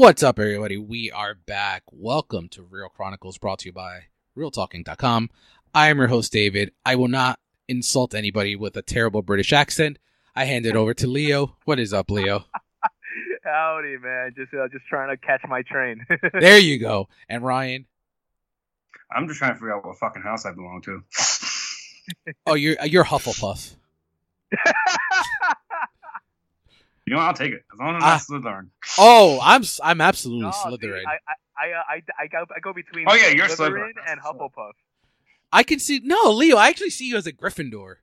What's up, everybody? We are back. Welcome to Real Chronicles, brought to you by RealTalking.com. I am your host, David. I will not insult anybody with a terrible British accent. I hand it over to Leo. What is up, Leo? Howdy, man. Just uh, just trying to catch my train. there you go. And Ryan? I'm just trying to figure out what fucking house I belong to. oh, you're you're Hufflepuff. You know, I'll take it as long as uh, Slytherin. Oh, I'm I'm absolutely no, Slytherin. Dude, I, I, I, I, go, I go between. Oh yeah, you're Slytherin, Slytherin. and Hufflepuff. I can see no, Leo. I actually see you as a Gryffindor.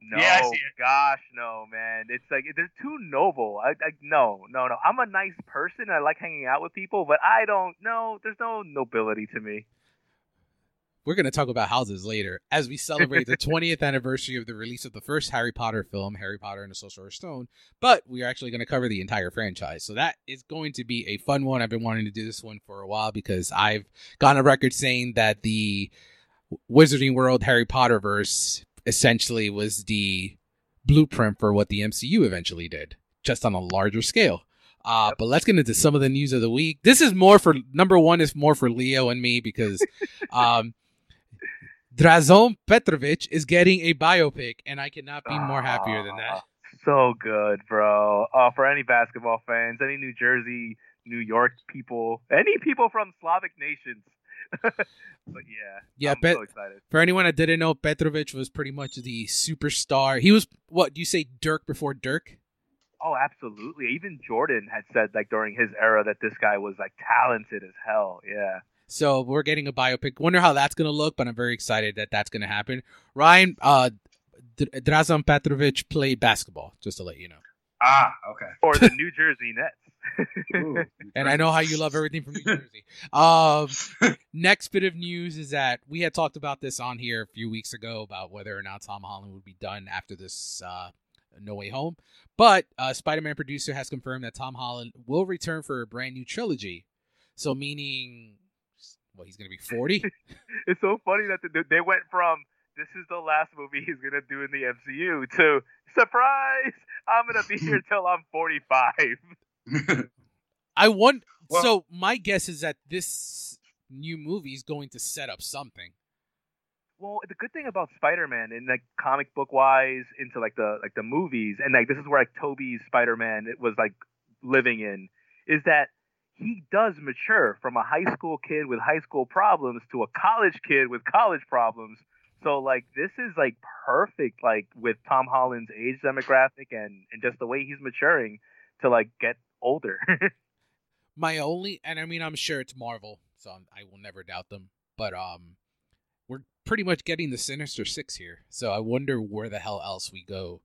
No, yeah, gosh, no, man. It's like they're too noble. I, I, no, no, no. I'm a nice person. I like hanging out with people, but I don't. No, there's no nobility to me. We're going to talk about houses later as we celebrate the 20th anniversary of the release of the first Harry Potter film, Harry Potter and the Sorcerer's Stone. But we are actually going to cover the entire franchise. So that is going to be a fun one. I've been wanting to do this one for a while because I've gone a record saying that the Wizarding World Harry Potter verse essentially was the blueprint for what the MCU eventually did, just on a larger scale. Uh, but let's get into some of the news of the week. This is more for number one is more for Leo and me because um, Drazen Petrovic is getting a biopic, and I cannot be more happier than that. So good, bro. Uh, for any basketball fans, any New Jersey, New York people, any people from Slavic nations. but yeah, yeah, I'm so excited. For anyone that didn't know, Petrovic was pretty much the superstar. He was what do you say, Dirk before Dirk? Oh, absolutely. Even Jordan had said like during his era that this guy was like talented as hell. Yeah. So we're getting a biopic. Wonder how that's going to look, but I'm very excited that that's going to happen. Ryan, uh, Drazen Petrovic played basketball, just to let you know. Ah, okay. For the New Jersey Nets. Ooh, and I know how you love everything from New Jersey. Um, next bit of news is that we had talked about this on here a few weeks ago about whether or not Tom Holland would be done after this uh, No Way Home. But uh, Spider Man producer has confirmed that Tom Holland will return for a brand new trilogy. So, meaning what he's gonna be 40 it's so funny that the, they went from this is the last movie he's gonna do in the mcu to surprise! I'm gonna be here till i'm 45 i want well, so my guess is that this new movie is going to set up something. Well the good thing about spider-man in like comic book wise into like the like the movies and like this is where like Tobey's spider-man it was like living in is that he does mature from a high school kid with high school problems to a college kid with college problems. So like this is like perfect like with Tom Holland's age demographic and and just the way he's maturing to like get older. My only and I mean I'm sure it's Marvel, so I will never doubt them, but um we're pretty much getting the Sinister 6 here. So I wonder where the hell else we go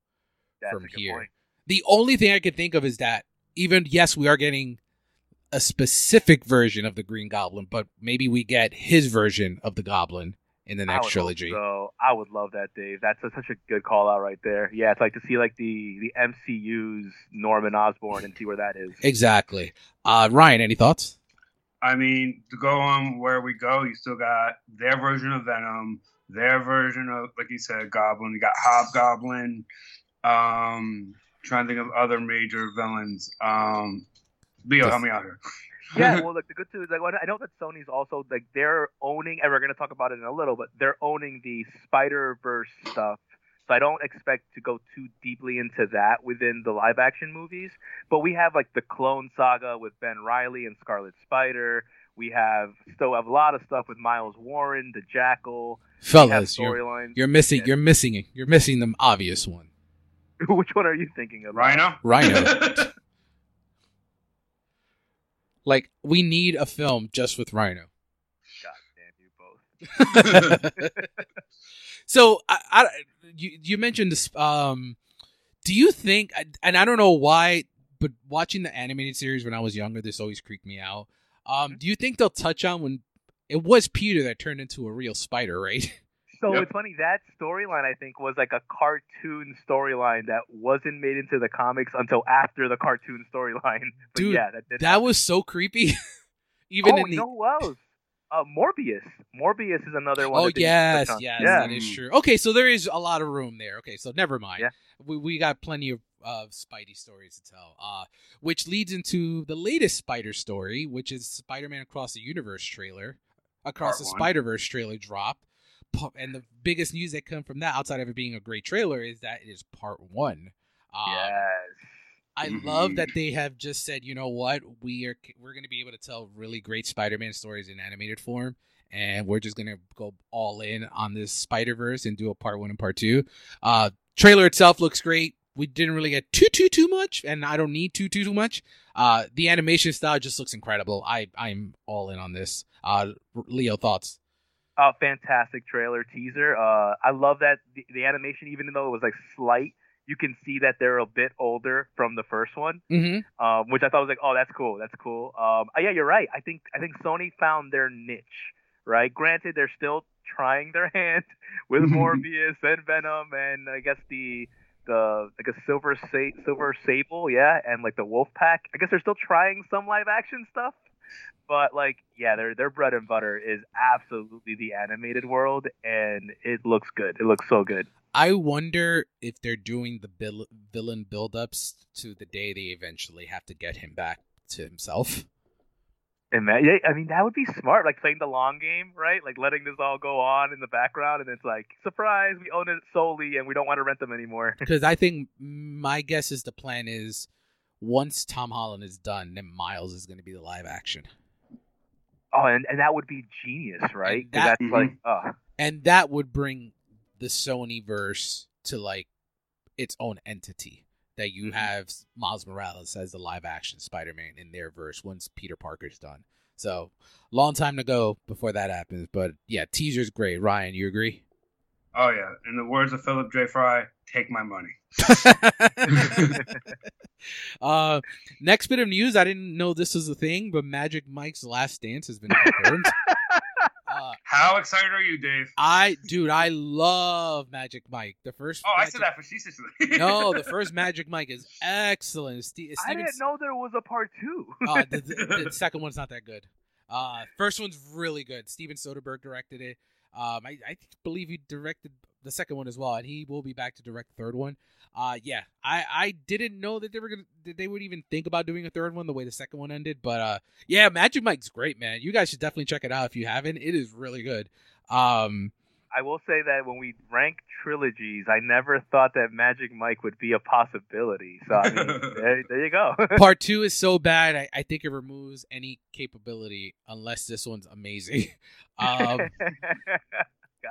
That's from here. Point. The only thing I could think of is that even yes, we are getting a specific version of the Green Goblin, but maybe we get his version of the Goblin in the next trilogy. So I would love that, Dave. That's a, such a good call out right there. Yeah, it's like to see like the the MCU's Norman Osborn and see where that is. Exactly. Uh, Ryan, any thoughts? I mean, to go on where we go, you still got their version of Venom, their version of, like you said, Goblin. You got Hobgoblin. Um, trying to think of other major villains. Um, Leo, help me out here. yeah, well, like the good thing is, like, I know that Sony's also like they're owning, and we're going to talk about it in a little, but they're owning the Spider Verse stuff. So I don't expect to go too deeply into that within the live action movies. But we have like the Clone Saga with Ben Reilly and Scarlet Spider. We have still have a lot of stuff with Miles Warren, the Jackal. Fellas, you're, you're missing. You're missing. You're missing the obvious one. Which one are you thinking of? Rhino. Rhino. Like we need a film just with Rhino. God damn you both. so I, I, you you mentioned this. Um, do you think? And I don't know why but watching the animated series when I was younger, this always creeped me out. Um, Mm-hmm. do you think they'll touch on when it was Peter that turned into a real spider, right? So Yep. it's funny that storyline I think was like a cartoon storyline that wasn't made into the comics until after the cartoon storyline. Dude, yeah, that did that was so creepy. Even oh, in you the know who else? Uh, Morbius. Morbius is another one. Oh that they yes, on. yes, yeah. that is true. Okay, so there is a lot of room there. Okay, so never mind. Yeah. We we got plenty of uh, Spidey stories to tell. Uh, which leads into the latest Spider story, which is Spider-Man Across the Universe trailer, Across Part the one. Spider-Verse trailer drop. And the biggest news that come from that, outside of it being a great trailer, is that it is part one. Um, Yes. I Mhm. love that they have just said, you know what, we are we're going to be able to tell really great Spider-Man stories in animated form, and we're just going to go all in on this Spider Verse and do a part one and part two. Uh, trailer itself looks great. We didn't really get too too too much, and I don't need too too too much. Uh, the animation style just looks incredible. I I'm all in on this. Uh, Leo thoughts? Uh, fantastic trailer teaser. Uh, I love that the, the animation, even though it was like slight, you can see that they're a bit older from the first one. Mm-hmm. um, which I thought was like, oh, that's cool, that's cool. Um, uh, yeah, you're right. I think I think Sony found their niche, right? Granted, they're still trying their hand with Morbius and Venom, and I guess the the like a Silver Sa- Silver Sable, yeah, and like the Wolf Pack. I guess they're still trying some live action stuff, but like, yeah, their their bread and butter is absolutely the animated world, and it looks good. It looks so good. I wonder if they're doing the vil- villain buildups to the day they eventually have to get him back to himself. And man, yeah, I mean that would be smart, like playing the long game, right? Like letting this all go on in the background, and it's like, surprise, we own it solely, and we don't want to rent them anymore. Because I think my guess is the plan is once Tom Holland is done, then Miles is going to be the live action, oh, and, and that would be genius, right? 'Cause that- that's like, oh, and that would bring the Sony verse to like its own entity. That you Mhm. have Miles Morales as the live action Spider Man in their verse once Peter Parker's done. So long time to go before that happens. But yeah, teaser's great. Ryan, you agree? Oh yeah. In the words of Philip J. Fry, take my money. uh, next bit of news. I didn't know this was a thing, but Magic Mike's Last Dance has been confirmed. uh, How excited are you, Dave? I, dude, I love Magic Mike. The first. Oh, I Magic- said that facetiously. No, the first Magic Mike is excellent. Ste- I didn't know there was a part two. uh, the, the, the second one's not that good. Uh, first one's really good. Steven Soderbergh directed it. Um, I, I believe he directed the second one as well, and he will be back to direct the third one. Uh, yeah, I, I didn't know that they were gonna that they would even think about doing a third one the way the second one ended, but uh, yeah, Magic Mike's great, man. You guys should definitely check it out if you haven't. It is really good. Um, I will say that when we rank trilogies, I never thought that Magic Mike would be a possibility. So I mean, there, there you go. part two is so bad, I, I think it removes any capability unless this one's amazing. Um,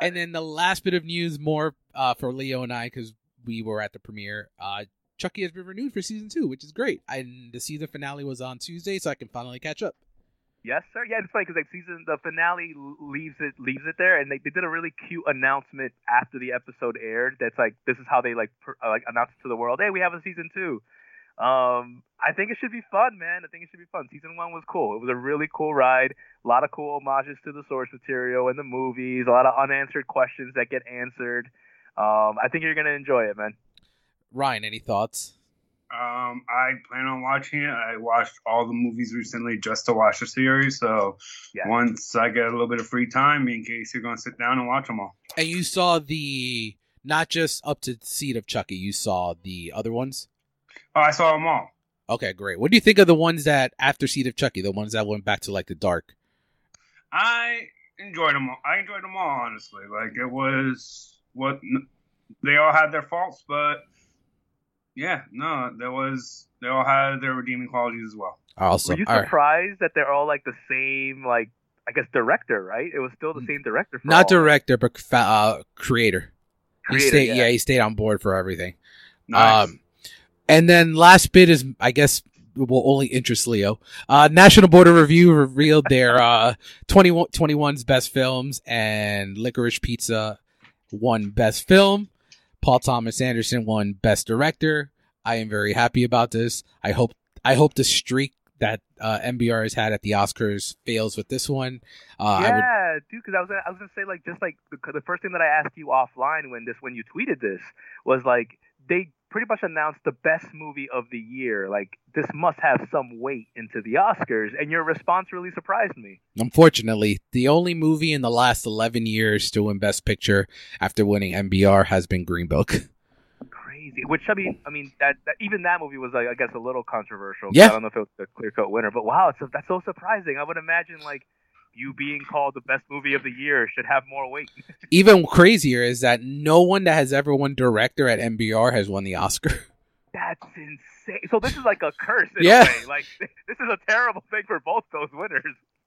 And it. then the last bit of news, more uh, for Leo and I, because we were at the premiere. Uh, Chucky has been renewed for season two, which is great. And the season finale was on Tuesday, so I can finally catch up. Yes, sir. Yeah, it's funny because like season the finale leaves it leaves it there, and they, they did a really cute announcement after the episode aired. That's like this is how they like pr- uh, like announced to the world. Hey, we have a season two. Um, I think it should be fun, man. I think it should be fun. Season one was cool. It was a really cool ride. A lot of cool homages to the source material and the movies. A lot of unanswered questions that get answered. Um, I think you're gonna enjoy it, man. Ryan, any thoughts? Um, I plan on watching it. I watched all the movies recently just to watch the series. So Yeah. once I get a little bit of free time, me and Casey are going to sit down and watch them all. And you saw the not just up to seed of Chucky, you saw the other ones. Oh, I saw them all. Okay, great. What do you think of the ones that after seed of Chucky, the ones that went back to like the dark? I enjoyed them all. I enjoyed them all, honestly. Like it was what they all had their faults, but yeah, no, there was they all had their redeeming qualities as well. Awesome. Were you All right. surprised that they're all like the same, like I guess director, right? It was still the same director. For. Not all. director, but fa- uh, creator. he stayed, yeah. yeah, he stayed on board for everything. Nice. Um, and then last bit is, I guess, will only interest Leo. Uh, National Board of Review revealed their uh, 21, 21's best films, and Licorice Pizza won best film. Paul Thomas Anderson won best director. I am very happy about this. I hope I hope the streak that uh, NBR has had at the Oscars fails with this one. Uh, yeah, would... dude. Because I was gonna, I was gonna say like just like the, the first thing that I asked you offline when this when you tweeted this was like they pretty much announced the best movie of the year. Like this must have some weight into the Oscars, and your response really surprised me. Unfortunately, the only movie in the last eleven years to win Best Picture after winning NBR has been Green Book. Crazy. Which I mean, I mean that, that even that movie was like I guess a little controversial. Yeah. I don't know if it was a clear cut winner, but wow, it's, that's so surprising. I would imagine like you being called the best movie of the year should have more weight. Even crazier is that no one that has ever won director at NBR has won the Oscar. That's insane. So this is like a curse in yeah. a way. Like this is a terrible thing for both those winners.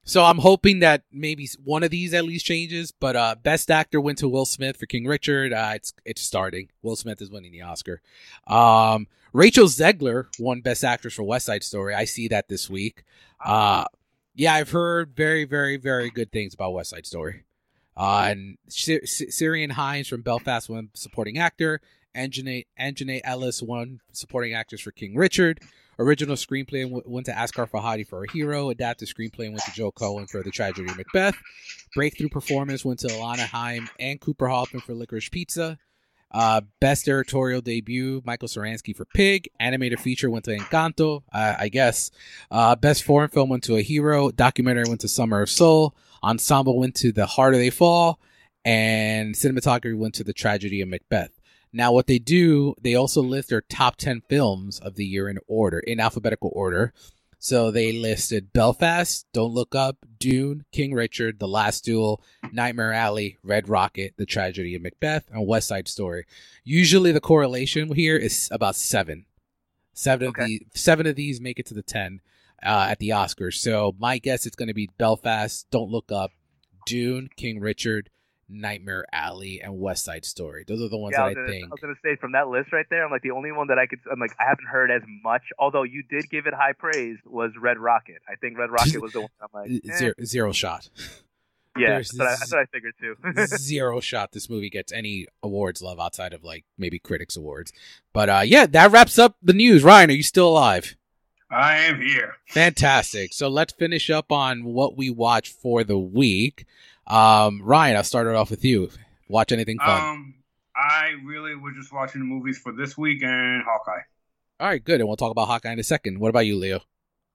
So I'm hoping that maybe one of these at least changes. But uh, best actor went to Will Smith for King Richard. Uh, it's it's starting. Will Smith is winning the Oscar. Um, Rachel Zegler won Best Actress for West Side Story. I see that this week. Uh, yeah, I've heard very, very, very good things about West Side Story. Uh, and Ciarán Hines from Belfast won supporting actor. Aunjanue, Aunjanue Ellis won supporting actress for King Richard. Original screenplay went to Asghar Farhadi for a hero. Adapted screenplay went to Joel Coen for The Tragedy of Macbeth. Breakthrough performance went to Alana Haim and Cooper Hoffman for Licorice Pizza. Uh, best directorial debut, Michael Sarnoski for Pig. Animated feature went to Encanto, uh, I guess. Uh, best foreign film went to A Hero. Documentary went to Summer of Soul. Ensemble went to The Harder They Fall. And cinematography went to The Tragedy of Macbeth. Now, what they do, they also list their top 10 films of the year in order, in alphabetical order. So they listed Belfast, Don't Look Up, Dune, King Richard, The Last Duel, Nightmare Alley, Red Rocket, The Tragedy of Macbeth, and West Side Story. Usually the correlation here is about seven. Seven okay. of these seven of these make it to the ten uh, at the Oscars. So my guess it's going to be Belfast, Don't Look Up, Dune, King Richard, Nightmare Alley, and West Side Story. Those are the ones yeah, that I, I, gonna, think. I was gonna say from that list right there, I'm like the only one that I could. I'm like I haven't heard as much. Although you did give it high praise, was Red Rocket. I think Red Rocket was the one. I'm like eh. zero, zero shot. Yeah, that's what, I, that's what I figured too. zero shot this movie gets any awards love outside of like maybe critics awards. But uh yeah, that wraps up the news. Ryan, are you still alive? I am here. Fantastic. So let's finish up on what we watched for the week. Um, Ryan, I'll start it off with you. Watch anything fun? Um, I really was just watching the movies for this week and Hawkeye. All right, good. And we'll talk about Hawkeye in a second. What about you, Leo?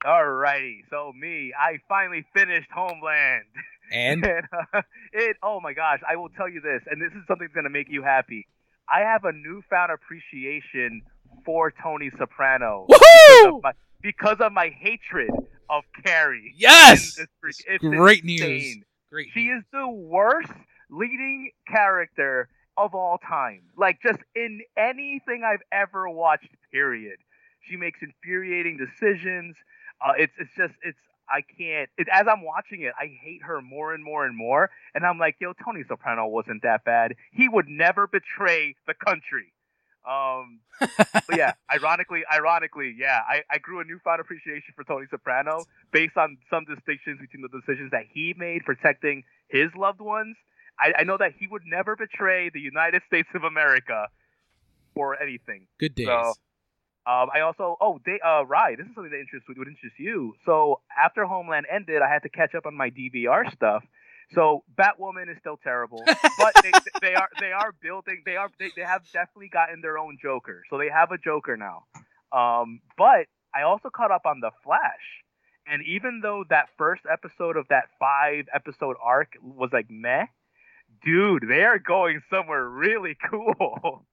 Alrighty, so me, I finally finished Homeland. And, and uh, it, oh my gosh, I will tell you this, and this is something that's gonna make you happy. I have a newfound appreciation for Tony Soprano because of, my, because of my hatred of Carrie. Yes, it's, it's great insane. news. Great. She is the worst leading character of all time. Like just in anything I've ever watched. Period. She makes infuriating decisions. Uh, it's it's just it's I can't. It, as I'm watching it, I hate her more and more and more. And I'm like, yo, Tony Soprano wasn't that bad. He would never betray the country. Um, but yeah, ironically, ironically, yeah, I, I grew a newfound appreciation for Tony Soprano based on some distinctions between the decisions that he made protecting his loved ones. I, I know that he would never betray the United States of America for anything. Good days. So, um, I also oh they uh Rye, this is something that interests would interest you. So after Homeland ended, I had to catch up on my DVR stuff. So Batwoman is still terrible, but they, they are they are building they are they, they have definitely gotten their own Joker. So they have a Joker now. Um, but I also caught up on the Flash, and even though that first episode of that five episode arc was like meh, dude, they are going somewhere really cool.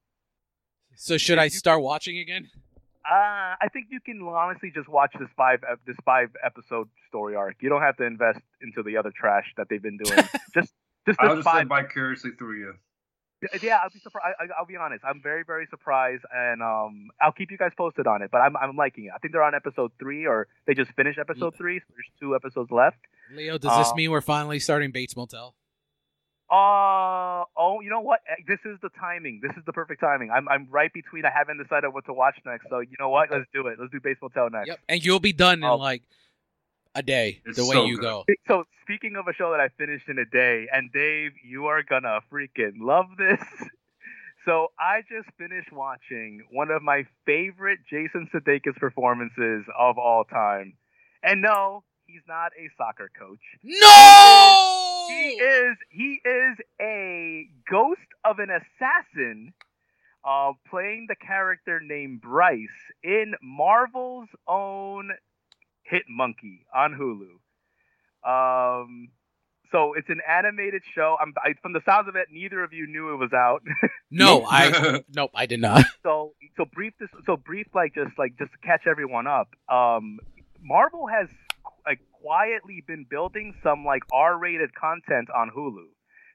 So should I start watching again? Uh, I think you can honestly just watch this five this five episode story arc. You don't have to invest into the other trash that they've been doing. just just I'll just five. live vicariously through you. Yeah, I'll be surprised. I, will be honest. I'm very very surprised, and um, I'll keep you guys posted on it. But I'm I'm liking it. I think they're on episode three, or they just finished episode three. So there's two episodes left. Leo, does this uh, mean we're finally starting Bates Motel? Uh oh, you know what? Eh, this is the timing. This is the perfect timing. I'm I'm right between. I haven't decided what to watch next. So you know what? Let's do it. Let's do baseball Motel next. Yep. And you'll be done in oh. like a day. It's the way so you good. go. So speaking of a show that I finished in a day, and Dave, you are gonna freaking love this. So I just finished watching one of my favorite Jason Sudeikis performances of all time. And no, he's not a soccer coach. No! He is he is a ghost of an assassin uh, playing the character named Bryce in Marvel's own Hit Monkey on Hulu. Um, so it's an animated show. I'm I, from the sounds of it, neither of you knew it was out. No, I nope, I did not. so so brief this so brief like just like just to catch everyone up. Um, Marvel has like quietly been building some like R-rated content on Hulu.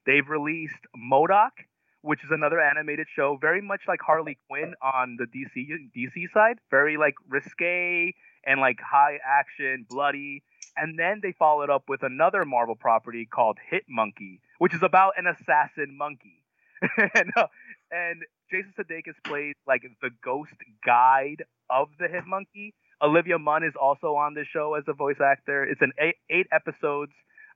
They've released M.O.D.O.K., which is another animated show, very much like Harley Quinn on the DC DC side, very like risque and like high action, bloody. And then they followed up with another Marvel property called Hit Monkey, which is about an assassin monkey. and, uh, and Jason Sudeikis plays like the ghost guide of the Hit Monkey. Olivia Munn is also on this show as a voice actor. It's an eight, eight episodes.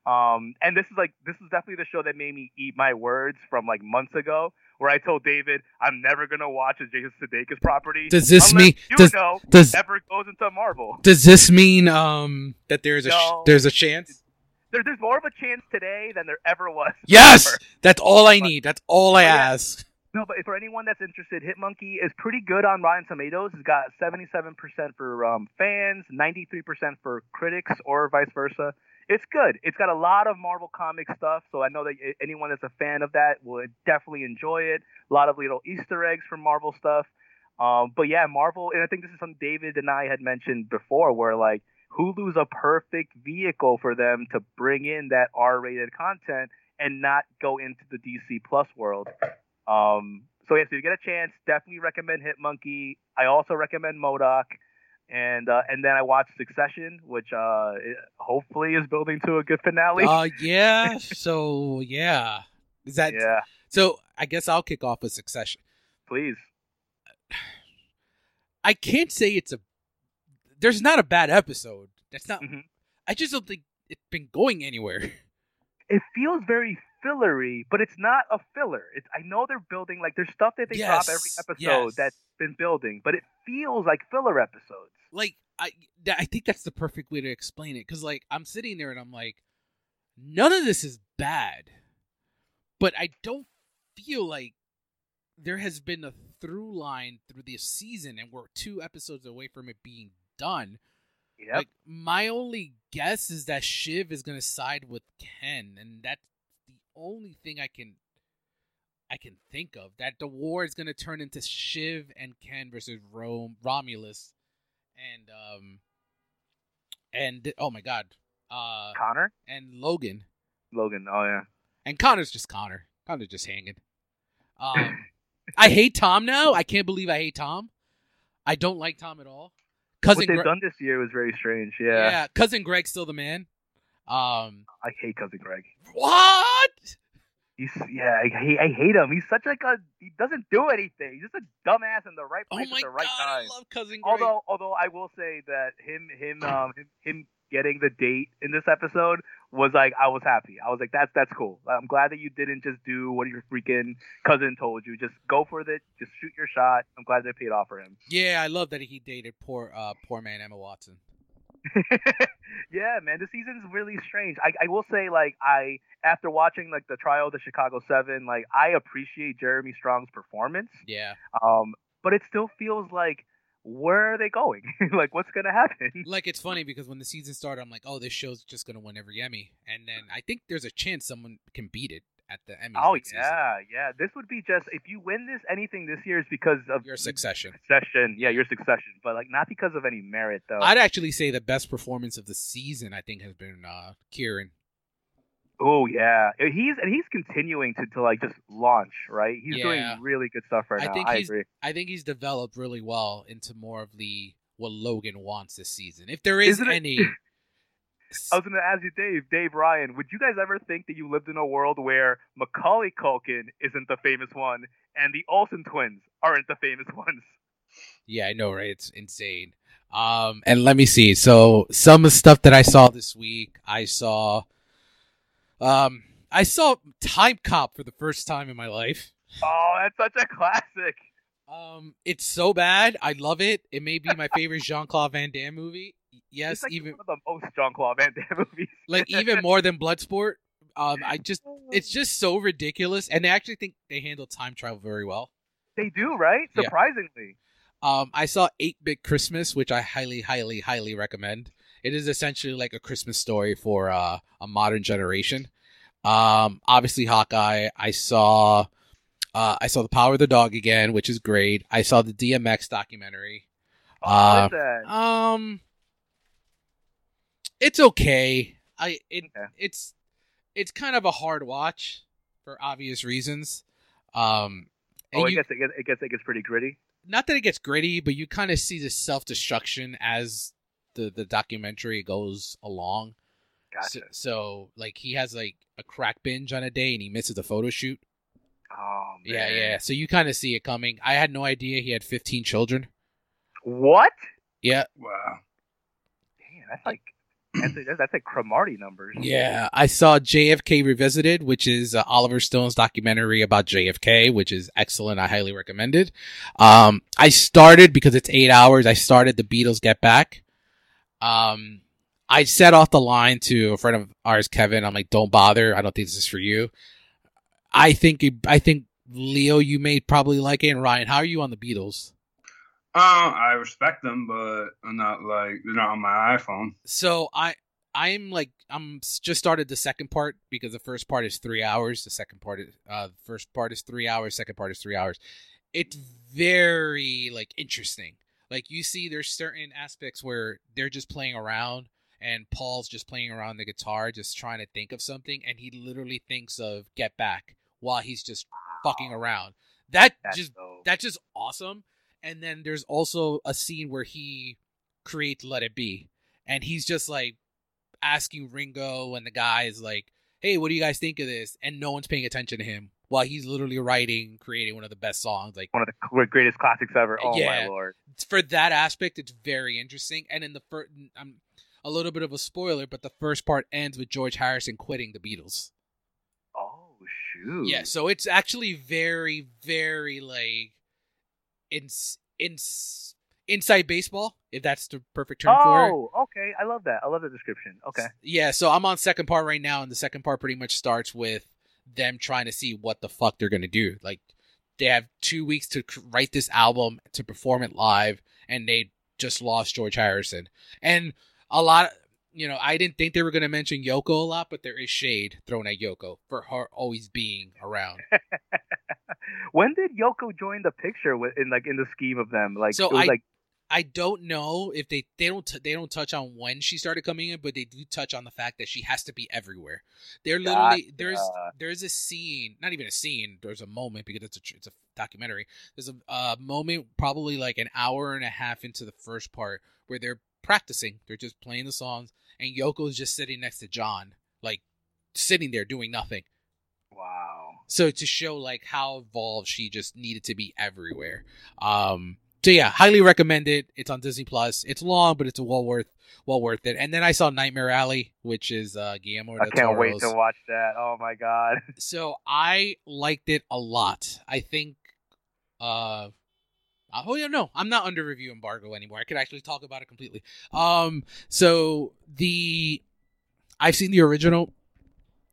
Um, and this is like this is definitely the show that made me eat my words from like months ago, where I told David I'm never gonna watch a Jason Sudeikis property. Does this mean does know does ever goes into Marvel? does this mean um that there's a No. there's a chance? There, there's more of a chance today than there ever was. Yes, before. that's all I need. That's all I Oh, yeah. ask. No, but for anyone that's interested, Hitmonkey is pretty good on Rotten Tomatoes. It's got 77% for um, fans, 93% for critics, or vice versa. It's good. It's got a lot of Marvel comic stuff, so I know that anyone that's a fan of that would definitely enjoy it. A lot of little Easter eggs from Marvel stuff. Um, but yeah, Marvel, and I think this is something David and I had mentioned before, where like Hulu's a perfect vehicle for them to bring in that R-rated content and not go into the DC Plus world. Um, so yeah, so if you get a chance, definitely recommend Hit Monkey. I also recommend M.O.D.O.K., and uh, and then I watched Succession, which uh, hopefully is building to a good finale. Uh yeah. So yeah. Is that yeah, so I guess I'll kick off with Succession. please. I can't say it's a there's not a bad episode. That's not Mhm. I just don't think it's been going anywhere. It feels very fillery, but it's not a filler. It's I know they're building like there's stuff that they drop every episode yes. that's been building, but it feels like filler episodes. like I I think that's the perfect way to explain it cuz like I'm sitting there and I'm like none of this is bad. But I don't feel like there has been a through line through this season and we're two episodes away from it being done. Yep. Like my only guess is that Shiv is gonna side with Ken, and that's the only thing I can I can think of. That the war is gonna turn into Shiv and Ken versus Rome Romulus, and um and oh my god, uh Connor, and Logan Logan. Oh yeah. and Connor's just Connor. Connor's just hanging. Um, I hate Tom now. I can't believe I hate Tom. I don't like Tom at all. Cousin what they've Gre- done this year was very strange. Yeah. yeah, cousin Greg's still the man. Um, I hate cousin Greg. what? He's yeah, I, hate- I hate him. He's such like a he doesn't do anything. He's just a dumbass in the right Oh place my at the right god, time. I love cousin Greg. Although although I will say that him him um him, him getting the date in this episode was like I was happy. I was like that's that's cool. I'm glad that you didn't just do what your freaking cousin told you. Just go for it. Just shoot your shot. I'm glad they paid off for him. yeah, I love that he dated poor uh poor man Emma Watson. yeah, man, this season's really strange. I, I will say, like, I after watching like the trial of the Chicago Seven, like, I appreciate Jeremy Strong's performance. Yeah, Um, but it still feels like where are they going? like, what's gonna happen? like it's funny because when the season started, I'm like, oh, this show's just gonna win every Emmy, and then I think there's a chance someone can beat it at the Emmy. Oh yeah, yeah. This would be just if you win this anything this year is because of your Succession. Succession. Yeah, your succession, but like not because of any merit though. I'd actually say the best performance of the season, I think, has been uh Kieran. oh yeah, he's and he's continuing to, to like just launch right. He's Yeah. doing really good stuff right I now. think I he's- agree. I think he's developed really well into more of the what Logan wants this season. If there is Isn't it- any, I was going to ask you, Dave, Dave Ryan, would you guys ever think that you lived in a world where Macaulay Culkin isn't the famous one and the Olsen twins aren't the famous ones? yeah, I know, right? It's insane. Um, and let me see. So some of the stuff that I saw this week, I saw, um, I saw Time Cop for the first time in my life. Oh, that's such a classic. Um, it's so bad. I love it. It may be my favorite Jean Claude Van Damme movie. Yes, like even one of the most Jean Claude Van Damme movies. like even more than Bloodsport. Um, I just it's just so ridiculous, and I actually think they handle time travel very well. they do right. Yeah. Surprisingly, Um, I saw Eight Bit Christmas, which I highly, highly, highly recommend. It is essentially like a Christmas story for uh, a modern generation. Um, obviously Hawkeye. I saw, uh, I saw The Power of the Dog again, which is great. I saw the DMX documentary. oh, Uh, what is that? Um, it's okay. I it Okay. it's it's kind of a hard watch for obvious reasons. Um, Oh, it you- gets it gets it gets it gets pretty gritty. not that it gets gritty, but you kind of see the self destruction as the the documentary goes along. Gotcha. So, so, like he has like a crack binge on a day and he misses a photo shoot. oh man. Yeah, yeah. So you kind of see it coming. I had no idea he had 15 children. What? Yeah, Wow. Damn, that's like that's that's, that's like Cromartie numbers. yeah. I saw JFK Revisited, which is uh, Oliver Stone's documentary about JFK, which is excellent. I highly recommend it. Um, I started because it's eight hours. I started the Beatles Get Back. Um, I set off the line to a friend of ours, Kevin. I'm like, don't bother. I don't think this is for you. I think I think Leo, you may probably like it. And Ryan, how are you on the Beatles? Um, I respect them, but I'm not like they're not on my iPhone. So I I'm like I'm just started the second part because the first part is three hours. The second part is uh the first part is three hours. Second part is three hours. It's very like interesting. Like you see, there's certain aspects where they're just playing around, and Paul's just playing around the guitar, just trying to think of something, and he literally thinks of "Get Back" while he's just fucking around. That That's just dope. that's just awesome. And then there's also a scene where he creates Let It Be. And he's just like asking Ringo and the guys like, Hey, what do you guys think of this? And no one's paying attention to him while he's literally writing, creating one of the best songs. Like one of the greatest classics ever. Oh Yeah. my lord. for that aspect, it's very interesting. And in the first, I'm a little bit of a spoiler, but the first part ends with George Harrison quitting the Beatles. Oh shoot. Yeah, so it's actually very, very like ins ins inside baseball, if that's the perfect term for it. Oh, okay. I love that. I love the description. Okay. Yeah, so I'm on second part right now, and the second part pretty much starts with them trying to see what the fuck they're gonna do. Like they have two weeks to write this album to perform it live, and they just lost George Harrison. And a lot, you know, I didn't think they were gonna mention Yoko a lot, but there is shade thrown at Yoko for her always being around. when did Yoko join the picture with, in like in the scheme of them? Like So it was I- like I don't know if they they don't t- they don't touch on when she started coming in, but they do touch on the fact that she has to be everywhere. They're literally there's Gotcha. there's a scene, not even a scene. There's a moment because it's a it's a documentary. There's a uh, moment probably like an hour and a half into the first part where they're practicing. They're just playing the songs, and Yoko's just sitting next to John, like sitting there doing nothing. wow. So to show like how involved she just needed to be everywhere. Um so yeah, highly recommend it. It's on Disney Plus. It's long, but it's well worth well worth it. And then I saw Nightmare Alley, which is uh Guillermo I can't wait to watch that. Oh my god. So I liked it a lot. I think uh Oh yeah, no, I'm not under review embargo anymore. I could actually talk about it completely. Um, so the I've seen the original.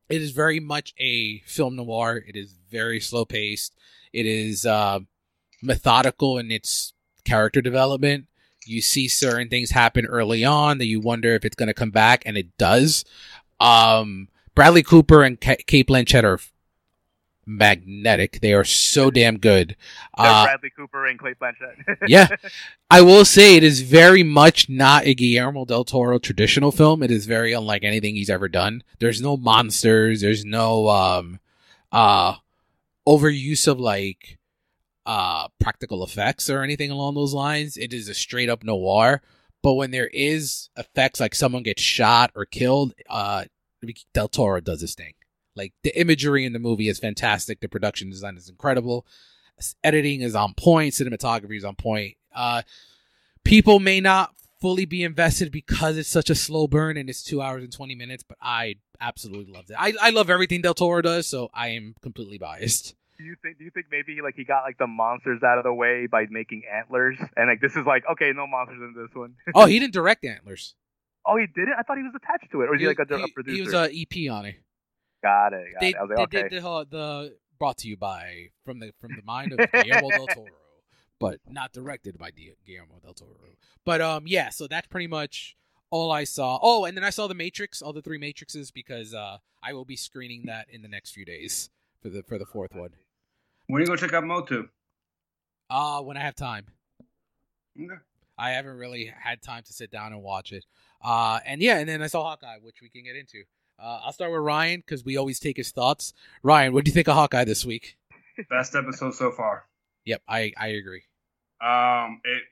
It is very much a film noir. It is very slow paced. It is uh, methodical in its character development. You see certain things happen early on that you wonder if it's going to come back, and it does. Um, Bradley Cooper and Ka- Cate Blanchett are magnetic. They are so damn good. Uh, Bradley Cooper and Clay Blanchett. yeah. I will say it is very much not a Guillermo del Toro traditional film. It is very unlike anything he's ever done. There's no monsters. There's no um uh overuse of like uh practical effects or anything along those lines. It is a straight up noir. But when there is effects like someone gets shot or killed, uh Del Toro does his thing. Like the imagery in the movie is fantastic. The production design is incredible. Editing is on point. Cinematography is on point. Uh, people may not fully be invested because it's such a slow burn and it's two hours and 20 minutes, but I absolutely loved it. I, I love everything Del Toro does, so I am completely biased. Do you think? Do you think maybe like he got like the monsters out of the way by making antlers, and like this is like okay, no monsters in this one. oh, he didn't direct Antlers. oh, he didn't. I thought he was attached to it, or is he, like a, a he, producer? he was an EP on it. Got it. Got They, it. I was they like, okay. did the, uh, the brought to you by from the from the mind of Guillermo del Toro, but not directed by Di- Guillermo del Toro. But um, yeah. So that's pretty much all I saw. Oh, and then I saw the Matrix, all the three Matrixes, because uh, I will be screening that in the next few days for the for the fourth one. When you go check out Motu? Uh when I have time. Okay. I haven't really had time to sit down and watch it. Uh, and yeah, and then I saw Hawkeye, which we can get into. Uh, I'll start with Ryan because we always take his thoughts. Ryan, what do you think of Hawkeye this week? Best episode so far. Yep, I I agree. Um, it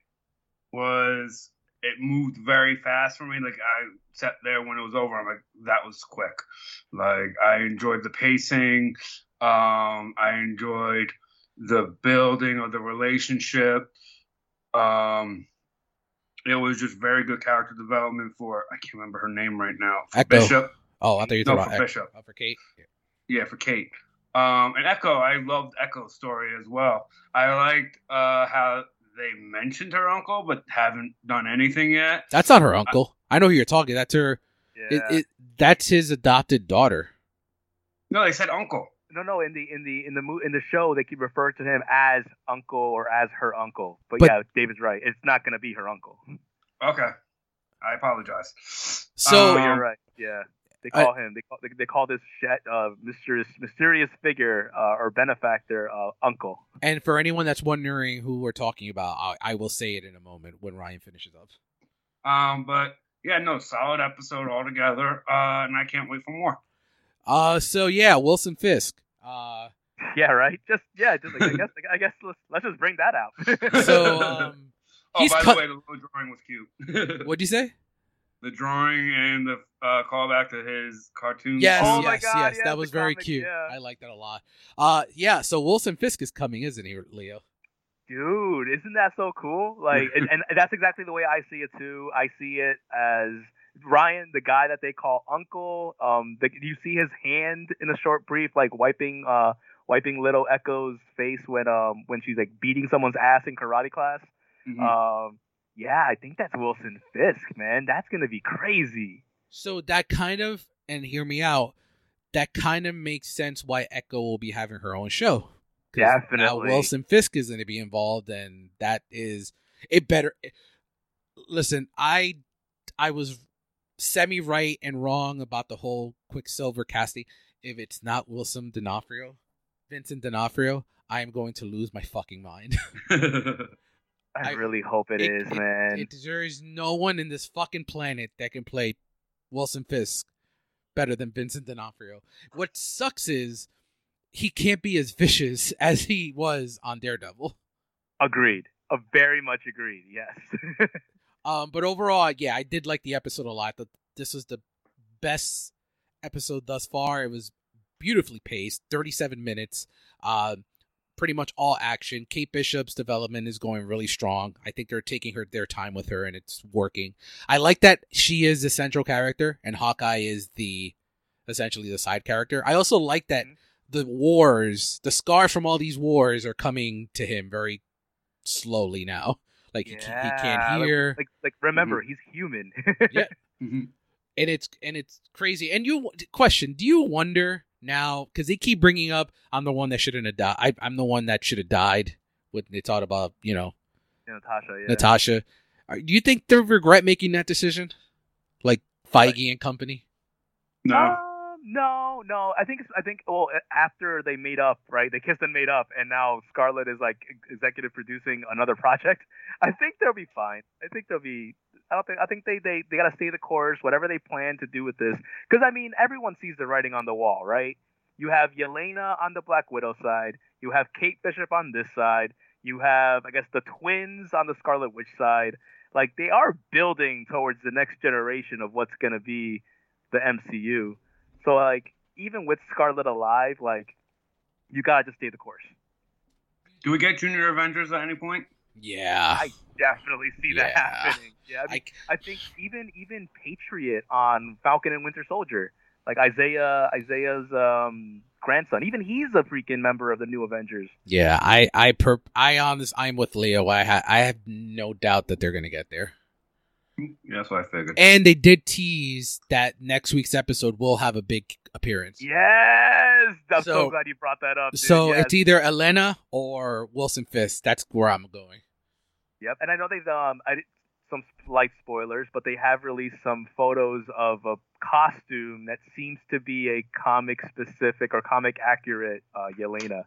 was it moved very fast for me. Like I sat there when it was over. I'm like, that was quick. Like I enjoyed the pacing. Um, I enjoyed the building of the relationship. Um, it was just very good character development for I can't remember her name right now. Echo. Bishop. Oh, I thought you were No, talking for about Bishop. Oh, for Kate. Yeah, for Kate. Um, and Echo, I loved Echo's story as well. I liked uh, how they mentioned her uncle, but haven't done anything yet. That's not her uncle. I know who you're talking. That's her. yeah. It, it, that's his adopted daughter. No, they said uncle. no, no. In the in the in the mo- in the show, they keep referring to him as uncle or as her uncle. But, But- yeah, David's right. It's not gonna be her uncle. Okay, I apologize. So Oh, Um, you're right. Yeah. They I- call him. They call. They, they call this shet, uh, mysterious, mysterious figure uh, or benefactor, uh, uncle. And for anyone that's wondering who we're talking about, I, I will say it in a moment when Ryan finishes up. Um, but yeah, no, solid episode altogether. Uh, and I can't wait for more. Uh, so yeah, Wilson Fisk. Uh, Yeah, right. Just yeah. Just like, I guess. I guess let's, let's just bring that out. so um, Oh, by cut- the way, the little drawing was cute. what'd you say? The drawing and the uh, callback to his cartoon. Yes, Oh my yes, God, yes. yes, that was very comic, cute. yeah. I like that a lot. Uh, yeah. So Wilson Fisk is coming, isn't he, Leo? Dude, isn't that so cool? Like, and, and that's exactly the way I see it too. I see it as Ryan, the guy that they call Uncle. Um, the, you see his hand in a short brief, like wiping, uh, wiping little Echo's face when um when she's like beating someone's ass in karate class. Mhm. Um, yeah, I think that's Wilson Fisk, man. That's gonna be crazy. So that kind of, and hear me out, that kind of makes sense why Echo will be having her own show. 'Cause Now Definitely. Wilson Fisk is going to be involved, and that is it. Better listen. I I was semi right and wrong about the whole Quicksilver casting. If it's not Wilson D'Onofrio, Vincent D'Onofrio, I am going to lose my fucking mind. I, I- really hope it is, man. It, there is no one in this fucking planet that can play Wilson Fisk better than Vincent D'Onofrio. What sucks is he can't be as vicious as he was on Daredevil. agreed. Uh, very much agreed. Yes. Um, but overall, yeah, I did like the episode a lot. The, this was the best episode thus far. It was beautifully paced, 37 minutes. Uh, pretty much all action. Kate Bishop's development is going really strong. I think they're taking her their time with her, and it's working. I like that she is the central character, and Hawkeye is the essentially the side character. I also like that Mhm. the wars, the scars from all these wars, are coming to him very slowly now. Like he, can, he Yeah, can't hear Like, like remember, he's human. Yeah. Mhm. and it's and it's crazy. And you question: Do you wonder now because they keep bringing up I'm the one that shouldn't have died. I, I'm the one that should have died. When they thought about you know Natasha. Yeah. Natasha, Are- do you think they regret making that decision? Like Feige and company. No. Um, no, no. I think I think well after they made up, right? They kissed and made up, and now Scarlett is like executive producing another project. I think they'll be fine. I think they'll be. I don't think. I think they they they gotta stay the course. Whatever they plan to do with this, because I mean, everyone sees the writing on the wall, right? You have Yelena on the Black Widow side. You have Kate Bishop on this side. You have, I guess, the twins on the Scarlet Witch side. Like they are building towards the next generation of what's gonna be the MCU. So like even with Scarlett alive, like you gotta just stay the course. Do we get Junior Avengers at any point? Yeah, I definitely see that Yeah. happening. Yeah, I, mean, I, I think even even Patriot on Falcon and Winter Soldier, like Isaiah Isaiah's um grandson. Even he's a freaking member of the new Avengers. Yeah, I I per I on this I'm with Leo. I ha- I have no doubt that they're gonna get there. Yeah, that's what I figured. And they did tease that next week's episode will have a big appearance. Yes, I'm so, So- glad you brought that up. Dude. So yes. it's either Yelena or Wilson Fisk. That's where I'm going. Yep, and I know they've um I did some slight spoilers, but they have released some photos of a costume that seems to be a comic specific or comic accurate uh, Yelena.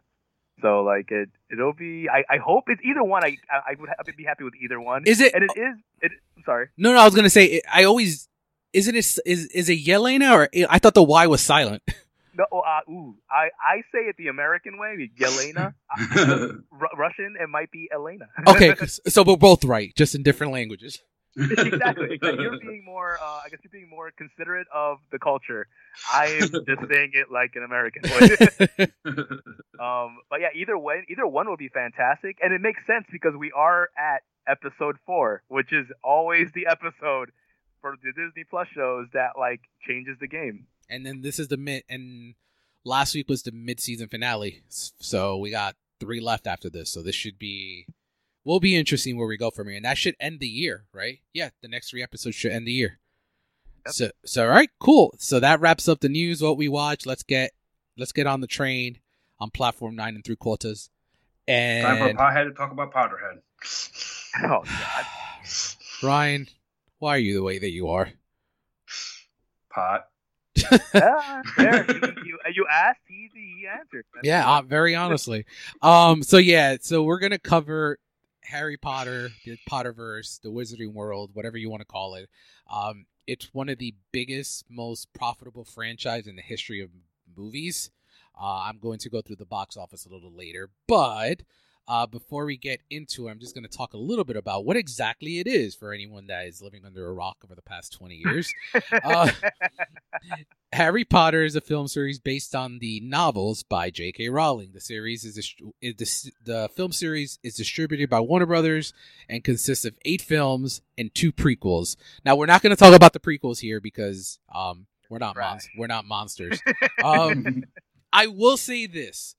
So like it it'll be I, I hope it's either one. I I I would ha- I'd be happy with either one. Is it? And it is it. I'm sorry. No, no. I was gonna say I always isn't it is is it Yelena or I thought the Y was silent. No, oh, uh, ooh, I I say it the American way, Yelena. Ru- Russian, it might be Elena. Okay, so we're both right, just in different languages. exactly. exactly. You're being more, uh, I guess you're being more considerate of the culture. I am just saying it like an American would. um, but yeah, either way, either one would be fantastic, and it makes sense because we are at episode four, which is always the episode for the Disney Plus shows that like changes the game. and then this is the mid and last week was the mid-season finale so we got three left after this so this should be will be interesting where we go from here and that should end the year right yeah the next three episodes should end the year Yep. so so all right cool so that wraps up the news what we watch let's get let's get on the train on platform nine and three quarters And Time for and Pothead to talk about Powderhead. Oh god. ryan why are you the way that you are Pot. Yeah, there, you, you, you asked, he, he answered. That's yeah uh, very honestly um so yeah so we're gonna cover harry potter the potterverse the wizarding world whatever you want to call it um it's one of the biggest most profitable franchise in the history of movies. Uh, i'm going to go through the box office a little later but uh, before we get into it, I'm just going to talk a little bit about what exactly it is for anyone that is living under a rock over the past 20 years. Uh, Harry Potter is a film series based on the novels by J.K. Rowling. The series is, dist- is dis- the film series is distributed by Warner Brothers and consists of eight films and two prequels. Now we're not going to talk about the prequels here because um we're not Right. mons- we're not monsters. Um, I will say this.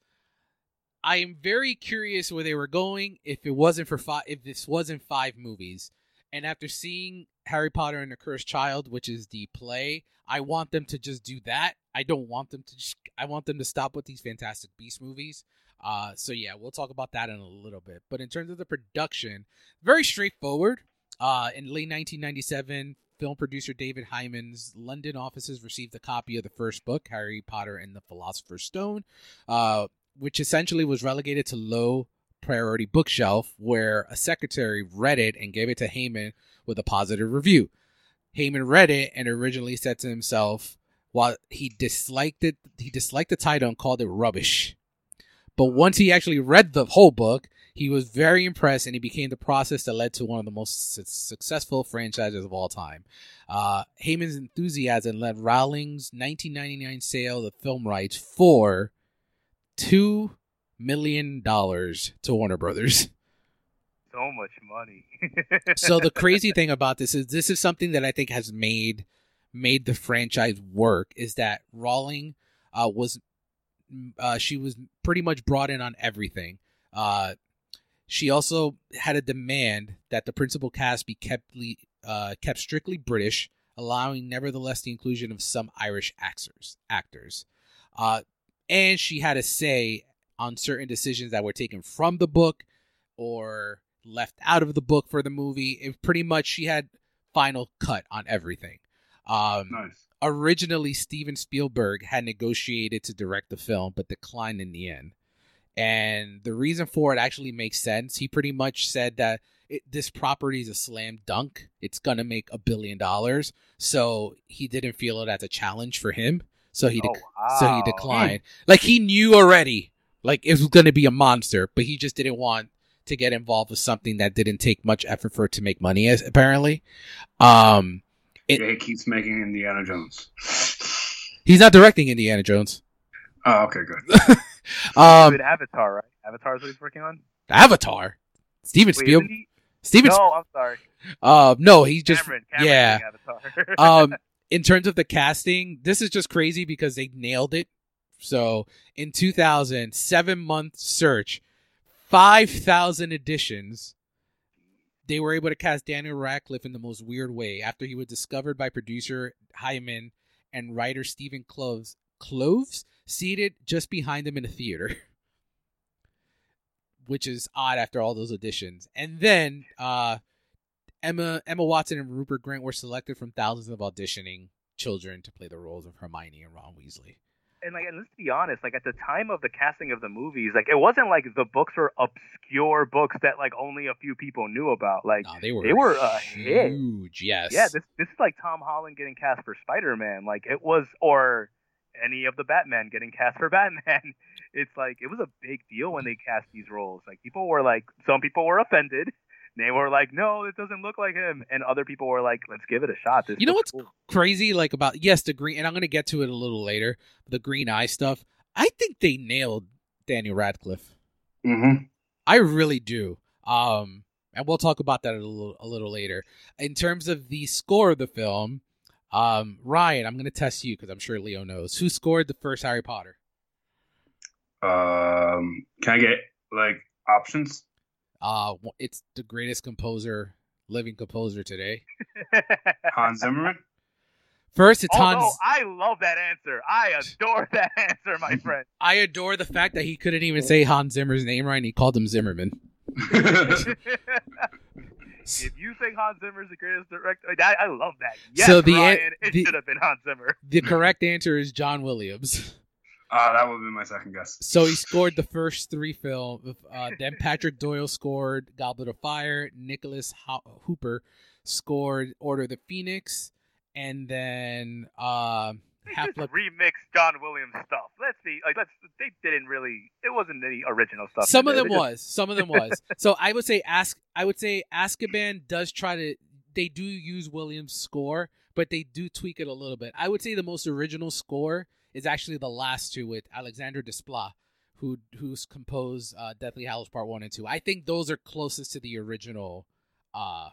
I am very curious where they were going if it wasn't for five if this wasn't five movies. And after seeing Harry Potter and the Cursed Child, which is the play, I want them to just do that. I don't want them to just I want them to stop with these Fantastic Beast movies. Uh so yeah, we'll talk about that in a little bit. But in terms of the production, very straightforward. Uh in late 1997, film producer David Heyman's London offices received a copy of the first book, Harry Potter and the Philosopher's Stone, uh, which essentially was relegated to low priority bookshelf, where a secretary read it and gave it to Heyman with a positive review. Heyman read it and originally said to himself, while he disliked it, he disliked the title and called it rubbish. But once he actually read the whole book, he was very impressed, and he became the process that led to one of the most su- successful franchises of all time. Uh, Heyman's enthusiasm led Rowling's 1999 sale of the film rights for two million dollars to Warner Brothers. so much money. so the crazy thing about this is this is something that I think has made made the franchise work is that Rowling uh, was uh, she was pretty much brought in on everything. Uh, she also had a demand that the principal cast be kept le- uh, kept strictly British, allowing nevertheless the inclusion of some Irish actors. Actors, uh, and she had a say on certain decisions that were taken from the book or left out of the book for the movie. It pretty much she had final cut on everything. Um, nice. originally Steven Spielberg had negotiated to direct the film, but declined in the end. And the reason for it actually makes sense. He pretty much said that it, this property is a slam dunk. It's gonna make a billion dollars, so he didn't feel it as a challenge for him. So he oh, wow. so he declined. Like he knew already, like it was gonna be a monster, but he just didn't want to get involved with something that didn't take much effort for it to make money. As apparently, um, it- yeah, he keeps making Indiana Jones. he's not directing Indiana Jones. Oh, okay, good. Um, With Avatar, right? Avatar is what he's working on. Avatar. Steven Wait, Spielberg. Steven. No, I'm sorry. Uh, no, he just Cameron. Cameron yeah. Avatar. um, in terms of the casting, this is just crazy because they nailed it. So in 2000, seven month search, 5,000 editions. They were able to cast Daniel Radcliffe in the most weird way after he was discovered by producer Heyman and writer Stephen Kloves, Cloves seated just behind him in a theater. Which is odd after all those auditions. And then uh, Emma Emma Watson and Rupert Grint were selected from thousands of auditioning children to play the roles of Hermione and Ron Weasley. And like, and let's be honest, like at the time of the casting of the movies, like it wasn't like the books were obscure books that like only a few people knew about. Like No, they were they were a hit. huge. Yes. Yeah, this this is like Tom Holland getting cast for Spider Man. Like it was, or any of the Batman getting cast for Batman. It's like it was a big deal when they cast these roles. Like people were like, some people were offended. They were like, no, it doesn't look like him, and other people were like, let's give it a shot. This You know what's cool. crazy like about yes the green and i'm gonna get to it a little later the green eye stuff i think they nailed daniel radcliffe Mm-hmm. i really do um and we'll talk about that a little a little later in terms of the score of the film um ryan i'm gonna test you because i'm sure leo knows who scored the first harry potter Um, can I get like options? Uh it's the greatest composer living composer today Hans Zimmerman. first it's Although hans I love that answer. I adore that answer, my friend. i adore the fact that he couldn't even say hans zimmer's name right and he called him zimmerman if you think Hans Zimmer is the greatest director, I, I love that. Yes, So the an- Ryan, it the- should have been Hans Zimmer. the correct answer is john williams uh, that would have been my second guess. So he scored the first three films. Uh, then Patrick Doyle scored Goblet of Fire. Nicholas Ho- Hooper scored Order of the Phoenix, and then uh, They Half just Blood. remixed John Williams stuff. Let's see, like, let's. They didn't really. It wasn't any original stuff. Some of them just- was. Some of them was. So I would say ask. I would say Azkaban does try to. They do use Williams' score, but they do tweak it a little bit. I would say the most original score is actually the last two with Alexander Desplat, who who's composed uh, Deathly Hallows Part One and Two. I think those are closest to the original, uh,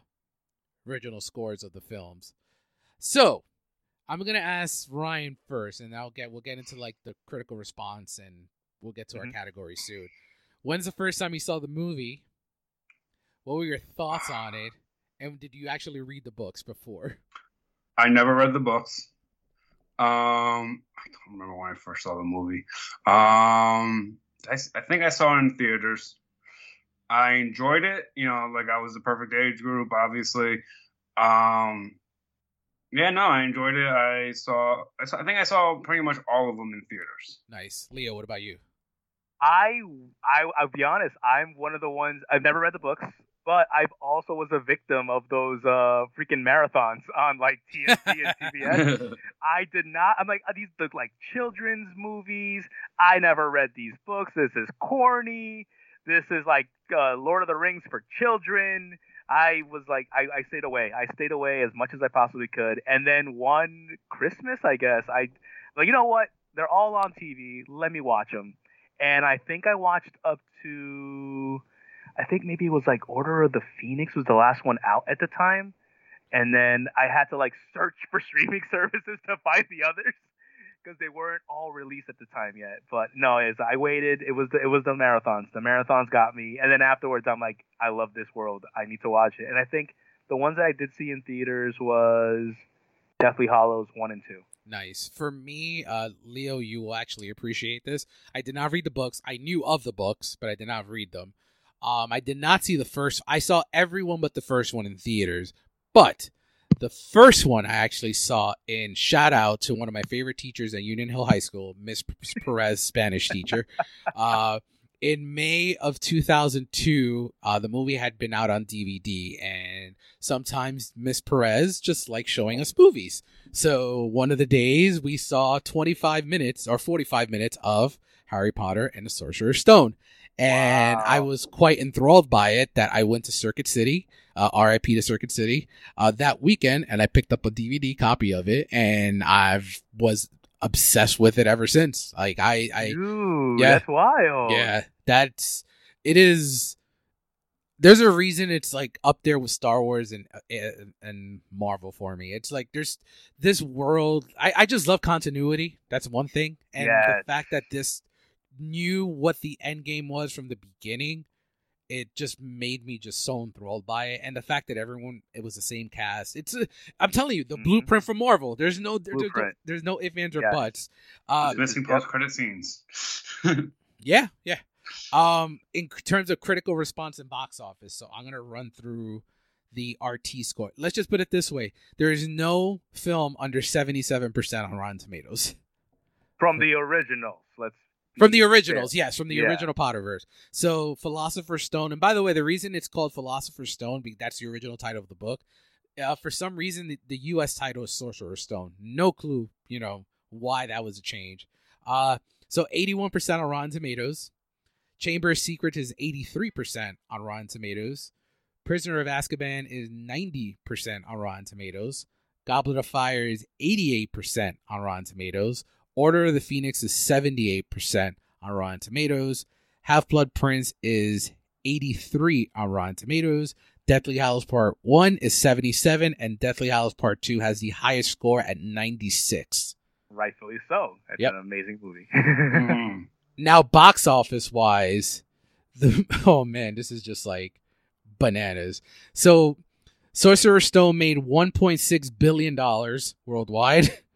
original scores of the films. So, I'm gonna ask Ryan first, and I'll get we'll get into like the critical response, and we'll get to our Mhm. category soon. When's the first time you saw the movie? What were your thoughts on it? And did you actually read the books before? I never read the books. Um, I don't remember when I first saw the movie. Um, I, I think I saw it in theaters. I enjoyed it. You know, like I was the perfect age group, obviously. Um, yeah, no, I enjoyed it. I saw, I saw. I think I saw pretty much all of them in theaters. Nice, Leo. What about you? I, I, I'll be honest. I'm one of the ones. I've never read the books, but I've also was a victim of those uh freaking marathons on like TNT and CBS. I did not. I'm like, are these look like children's movies? I never read these books. This is corny. This is like uh, Lord of the Rings for children. I was like, I, I stayed away. I stayed away as much as I possibly could. And then one Christmas, I guess, I like, you know what? They're all on TV. Let me watch them. And I think I watched up to, I think maybe it was like Order of the Phoenix was the last one out at the time and then I had to like search for streaming services to find the others because they weren't all released at the time yet. But no, is I waited. It was the, it was the marathons. The marathons got me, and then afterwards, I'm like, I love this world. I need to watch it. And I think the ones that I did see in theaters was Deathly Hallows one and two. Nice. For me, uh, Leo, you will actually appreciate this. I did not read the books. I knew of the books, but I did not read them. Um, I did not see the first. I saw everyone but the first one in theaters, but the first one I actually saw in shout out to one of my favorite teachers at Union Hill High School, Miss Perez, Spanish teacher. Uh, in May of 2002, uh, the movie had been out on DVD, and sometimes Miss Perez just likes showing us movies. So one of the days we saw 25 minutes or 45 minutes of Harry Potter and the Sorcerer's Stone. And Wow. I was quite enthralled by it that I went to Circuit City, uh, RIP to Circuit City, uh, that weekend and I picked up a DVD copy of it and I've was obsessed with it ever since. Like I, I, Dude, yeah. that's wild. yeah, that's it is there's a reason it's like up there with Star Wars and and, and Marvel for me. It's like there's this world. I, I just love continuity. That's one thing, and Yes. the fact that this knew what the end game was from the beginning, it just made me just so enthralled by it. And the fact that everyone it was the same cast. It's a, I'm telling you, the Mhm. blueprint for Marvel. There's no there, there's, Blueprint. there's no ifs ands or Yes. buts. Uh, It's missing post credit scenes. yeah, yeah. Um, in terms of critical response and box office, so I'm gonna run through the RT score. Let's just put it this way: there is no film under 77% on Rotten Tomatoes From the originals. Let's from the originals. Yes, from the Yeah. original Potterverse. So, Philosopher's Stone, and by the way, the reason it's called Philosopher's Stone, that's the original title of the book. Uh, for some reason, the, the U.S. title is Sorcerer's Stone. No clue, you know, why that was a change. Uh, so 81% on Rotten Tomatoes. Chamber of Secrets is 83% on Rotten Tomatoes. Prisoner of Azkaban is 90% on Rotten Tomatoes. Goblet of Fire is 88% on Rotten Tomatoes. Order of the Phoenix is 78% on Rotten Tomatoes. Half Blood Prince is 83 on Rotten Tomatoes. Deathly Hallows Part 1 is 77, and Deathly Hallows Part 2 has the highest score at 96. Rightfully so. It's Yep. an amazing movie. Mhm. Now, box office wise, the oh man, this is just like bananas. So, Sorcerer's Stone made 1.6 billion dollars worldwide.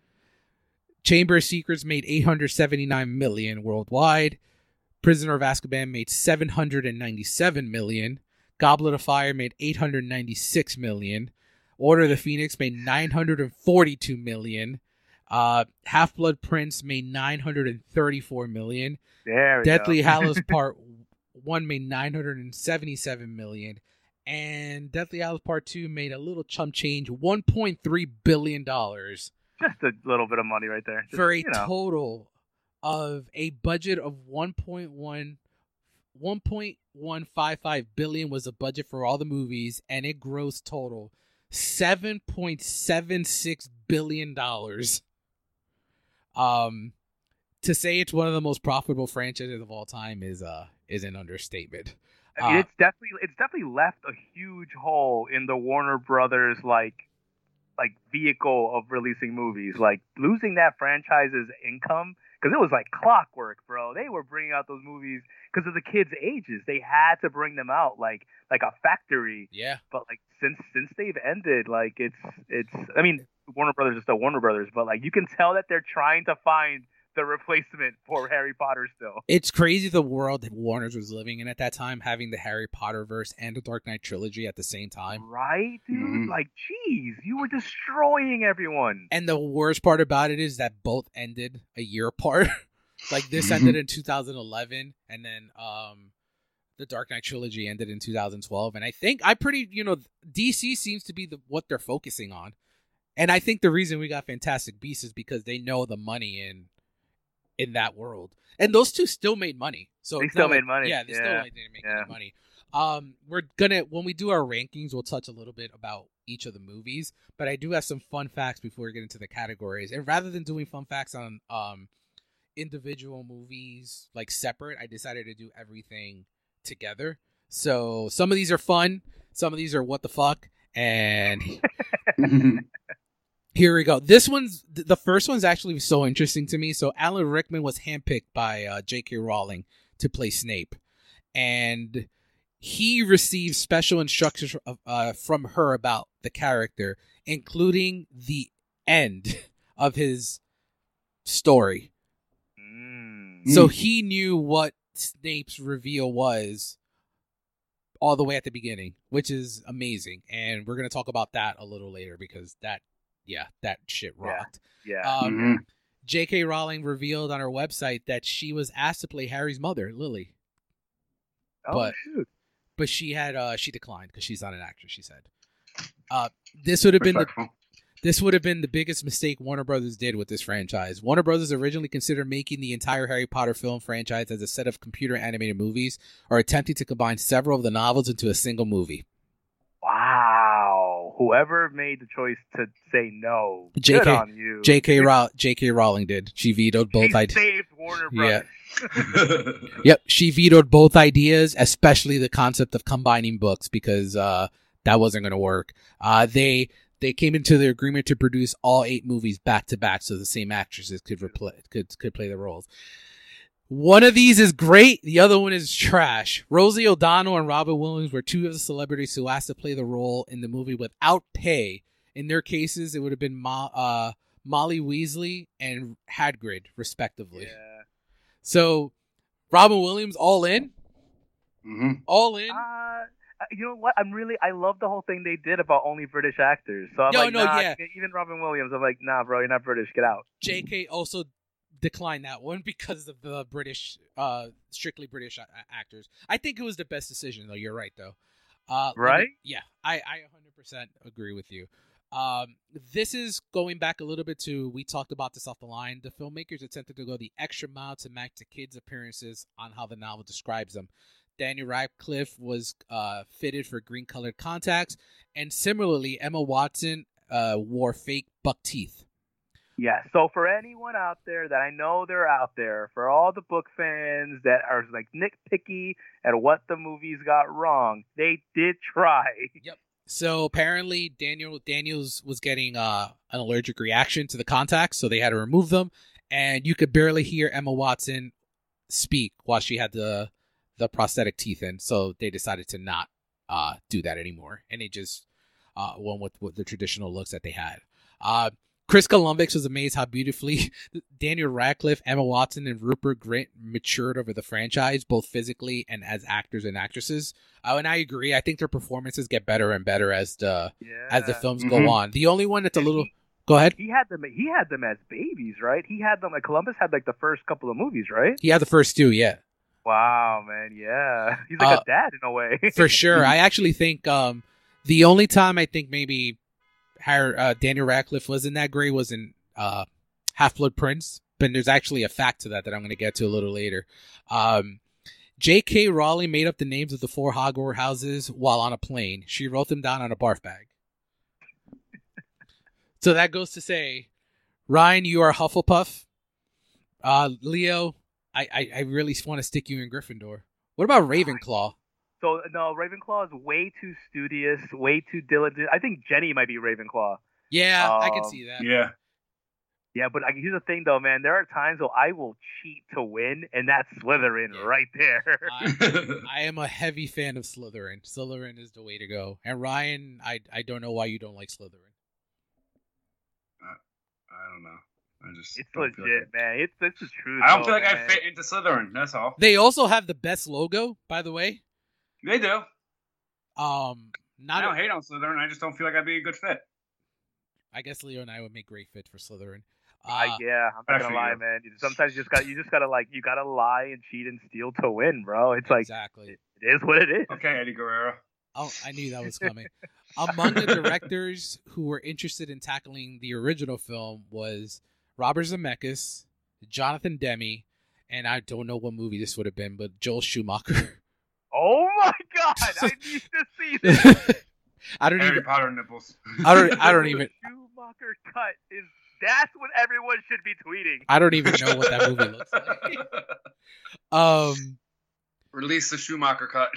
Chamber of Secrets made 879 million worldwide. Prisoner of Azkaban made 797 million. Goblet of Fire made 896 million. Order of the Phoenix made 942 million. Uh, Half Blood Prince made 934 million. there Deathly go. Hallows Part One made 977 million, and Deathly Hallows Part Two made a little chump change, 1.3 billion dollars Just a little bit of money right there. Just, for a you know. total of a budget of 1.1 1.155 billion was the budget for all the movies and it grossed total 7.76 billion dollars um to say it's one of the most profitable franchises of all time is uh is an understatement I mean, Uh, it's definitely it's definitely left a huge hole in the Warner Brothers like like vehicle of releasing movies. Like losing that franchise's income because it was like clockwork, bro. They were bringing out those movies because of the kids' ages. They had to bring them out like like a factory. yeah But like since since they've ended, like it's it's. I mean, Warner Brothers is still Warner Brothers, but like you can tell that they're trying to find the replacement for Harry Potter still. it's crazy the world that Warner's was living in at that time having the Harry Potter verse and the Dark Knight trilogy at the same time Right, dude? Mhm. Like, jeez, you were destroying everyone. And the worst part about it is that both ended a year apart. like this ended in 2011, and then um, the Dark Knight trilogy ended in 2012. And I think I pretty, you know, DC seems to be the what they're focusing on. And I think the reason we got Fantastic Beasts is because they know the money in in that world. And those two still made money. So They still not like- made money, Yeah, they still yeah, like, didn't make yeah. any money. Um, we're gonna when we do our rankings, we'll touch a little bit about each of the movies. But I do have some fun facts before we get into the categories. And rather than doing fun facts on um individual movies like separate, I decided to do everything together. So some of these are fun, some of these are what the fuck, and here we go. This one's the first one's actually so interesting to me. So Alan Rickman was handpicked by uh, J.K. Rowling to play Snape, and he received special instructions uh, from her about the character, including the end of his story. Mm. So Mm. he knew what Snape's reveal was all the way at the beginning, which is amazing. And we're gonna talk about that a little later because that, yeah, that shit rocked. Yeah. Um, Mhm. J.K. Rowling revealed on her website that she was asked to play Harry's mother, Lily, oh, but- shoot. but she had uh she declined because she's not an actress. She said, uh, this would have been the This would have been the biggest mistake Warner Brothers did with this franchise. Warner Brothers originally considered making the entire Harry Potter film franchise as a set of computer animated movies or attempting to combine several of the novels into a single movie. Wow. Whoever made the choice to say no, JK good on you. J.K. Row- J.K. Rowling did. She vetoed both She ideas. saved Warner Yeah. Yep, she vetoed both ideas, especially the concept of combining books because uh, that wasn't going to work. Uh, they they came into the agreement to produce all eight movies back to back, so the same actresses could repl- could could play the roles. One of these is great, the other one is trash. Rosie O'Donnell and Robin Williams were two of the celebrities who asked to play the role in the movie without pay. In their cases, it would have been Mo- uh, Molly Weasley and Hagrid, respectively. yeah. So, Robin Williams, all in, hmm all in. Uh, you know what? I'm really I love the whole thing they did about only British actors. So I'm No, like, no, nah, yeah. even Robin Williams. I'm like, nah, bro, you're not British. Get out. J.K. also declined that one because of the British, uh, strictly British a- a- actors. I think it was the best decision, though. You're right, though. Uh, let me- Right? yeah, I, I 100% agree with you. Um, this is going back a little bit to we talked about this off the line. The filmmakers attempted to go the extra mile to match the kids' appearances on how the novel describes them. Daniel Radcliffe was uh, fitted for green colored contacts, and similarly, Emma Watson uh, wore fake buck teeth. Yeah. So for anyone out there that I know they're out there, for all the book fans that are like nitpicky at what the movies got wrong, they did try. Yep. So apparently Daniel Daniels was getting uh, an allergic reaction to the contacts, so they had to remove them, and you could barely hear Emma Watson speak while she had the the prosthetic teeth in. So they decided to not uh, do that anymore, and they just uh, went with, with the traditional looks that they had. Uh, Chris Columbus was amazed how beautifully Daniel Radcliffe, Emma Watson, and Rupert Grint matured over the franchise, both physically and as actors and actresses. Oh, and I agree. I think their performances get better and better as the Yeah. as the films Mhm. go on. The only one that's a little he- go ahead. He had them. He had them as babies, right? He had them. Like Columbus had like the first couple of movies, right? He had the first two, yeah, Wow, man. Yeah, he's like Uh, a dad in a way. for sure. I actually think um the only time I think maybe Uh, Daniel Radcliffe wasn't that great was in uh, Half Blood Prince, but there's actually a fact to that that I'm going to get to a little later. Um, J.K. Rowling made up the names of the four Hogwarts houses while on a plane. She wrote them down on a barf bag. so that goes to say, Ryan, you are Hufflepuff. Uh, Leo, I, I, I really want to stick you in Gryffindor. What about Ravenclaw? So no, Ravenclaw is way too studious, way too diligent. I think Jenny might be Ravenclaw. Yeah, I can Um, see that. Yeah. Yeah, but like, here's the thing though, man. There are times where I will cheat to win, and that's Slytherin Yeah. right there. I, I am a heavy fan of Slytherin. Slytherin is the way to go. And Ryan, I I don't know why you don't like Slytherin. I don't know. I just it's legit, like man. It's it's the truth. I don't though, feel like I fit into Slytherin. That's all. They also have the best logo, by the way. They do. Um, not I don't a- hate on Slytherin. I just don't feel like I'd be a good fit. I guess Leo and I would make great fit for Slytherin. I, Uh, yeah, I'm not gonna lie, you. man. Sometimes you just got you just gotta like you gotta lie and cheat and steal to win, bro. It's like exactly. it is what it is. Okay, Eddie Guerrero. Oh, I knew that was coming. Among the directors who were interested in tackling the original film was Robert Zemeckis, Jonathan Demme, and I don't know what movie this would have been, but Joel Schumacher. My god, I need to see this. I don't Harry even. Potter nipples. I don't. I don't even. Schumacher cut is that's what everyone should be tweeting. I don't even know what that movie looks like. Um, Release the Schumacher cut.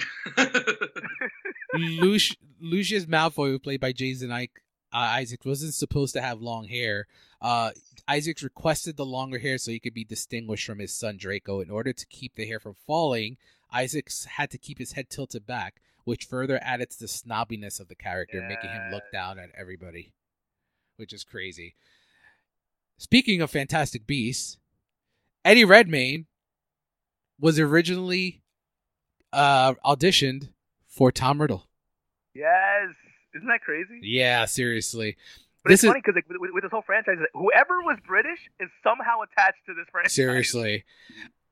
Luci- Lucius Malfoy, who played by Jason Ike, uh, Isaac, wasn't supposed to have long hair. Uh, Isaac requested the longer hair so he could be distinguished from his son Draco. In order to keep the hair from falling, Isaac had to keep his head tilted back, which further added to the snobbiness of the character, making him look down at everybody, which is crazy. Speaking of Fantastic Beasts, Eddie Redmayne was originally uh, auditioned for Tom Riddle. Yes, isn't that crazy? Yeah, seriously. But This it's is- funny because like, with, with this whole franchise, whoever was British is somehow attached to this franchise. Seriously.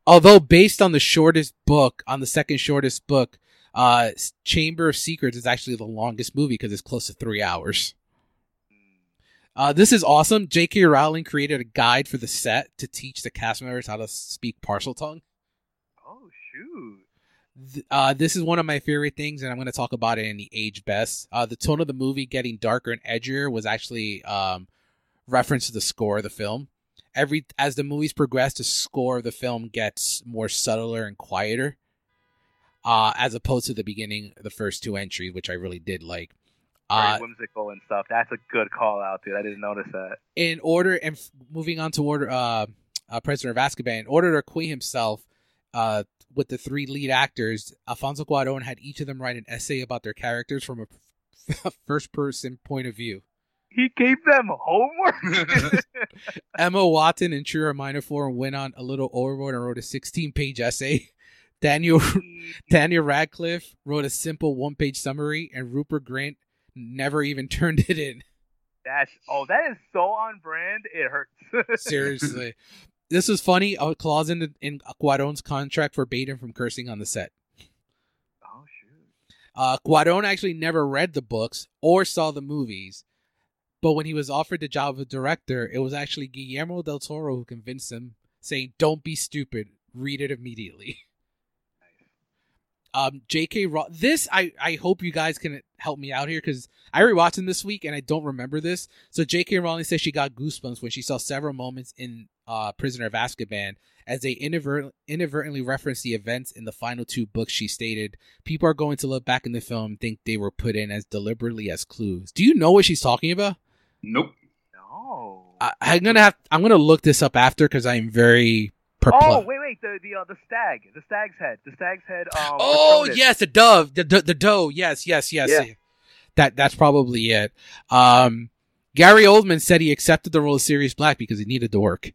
Although based on the shortest book, on the second shortest book, uh, Chamber of Secrets is actually the longest movie because it's close to three hours. Uh, this is awesome. J.K. Rowling created a guide for the set to teach the cast members how to speak Parseltongue. Oh shoot! Th- Uh, this is one of my favorite things, and I'm going to talk about it in the age best. Uh, the tone of the movie getting darker and edgier was actually um, reference to the score of the film. Every as the movies progress, the score of the film gets more subtler and quieter. Uh, as opposed to the beginning, the first two entries, which I really did like. Uh, whimsical and stuff. That's a good call out, dude. I didn't notice that. in order and f- moving on to order uh, uh prisoner of azkaban in order to acquaint himself uh with the three lead actors alfonso cuaron had each of them write an essay about their characters from a first person point of view He gave them homework. emma watson and true Hermione form went on a little overboard and wrote a 16 page essay daniel daniel radcliffe wrote a simple one page summary and rupert grint never even turned it in That's oh, that is so on brand. It hurts. Seriously. This was funny. A clause in the, in Cuaron's contract forbade him from cursing on the set. oh shoot. Uh, Cuaron actually never read the books or saw the movies, but when he was offered the job of director, it was actually Guillermo del Toro who convinced him, saying, "Don't be stupid. Read it immediately." Um, J.K. Row- this I I hope you guys can help me out here because I rewatched him this week and I don't remember this. So J.K. Rowling says she got goosebumps when she saw several moments in uh, Prisoner of Azkaban as they inadvert- inadvertently reference the events in the final two books. She stated, "People are going to look back in the film and think they were put in as deliberately as clues." Do you know what she's talking about? Nope. No. I, I'm gonna have I'm gonna look this up after because I'm very perplexed. oh wait, wait. The the uh, the stag, the stag's head, the stag's head. Um, Oh Patronus. yes, the dove, the the, the doe. Yes, yes, yes. Yeah. That that's probably it. Um, Gary Oldman said he accepted the role of Sirius Black because he needed to work.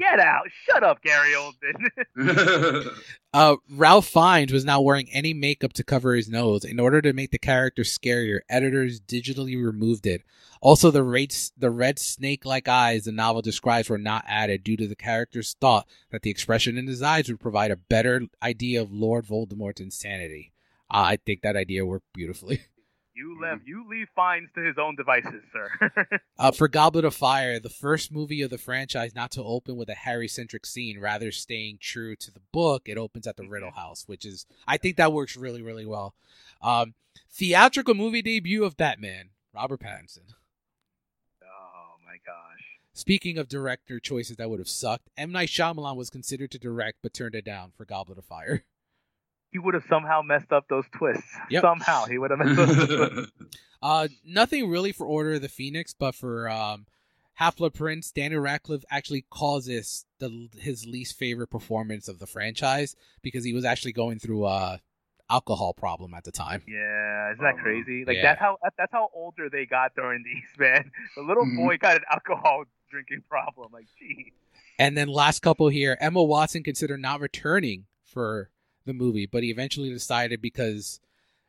Get out! Shut up, Gary Oldman. Uh, Ralph Fiennes was not wearing any makeup to cover his nose. In order to make the character scarier, editors digitally removed it. Also, the red, the red snake-like eyes the novel describes were not added due to the character's thought that the expression in his eyes would provide a better idea of Lord Voldemort's insanity. Uh, I think that idea worked beautifully. you left. You leave Fiennes to his own devices, sir. Uh, for Goblet of Fire, the first movie of the franchise not to open with a Harry-centric scene, rather staying true to the book, it opens at the Riddle House, which is I think that works really, really well. Um, theatrical movie debut of Batman, Robert Pattinson. oh my gosh. Speaking of director choices that would have sucked, M Night Shyamalan was considered to direct but turned it down for Goblet of Fire. He would have somehow messed up those twists. Yep. Somehow he would have messed up those twists. Uh, nothing really for Order of the Phoenix, but for um, Half Blood Prince, Daniel Radcliffe actually calls this the his least favorite performance of the franchise because he was actually going through a alcohol problem at the time. Yeah, isn't that Oh, crazy? Like yeah. that's how that's how older they got during these, man. The little Mhm. boy got an alcohol drinking problem. Like, gee. And then last couple here, Emma Watson considered not returning for the movie, but he eventually decided because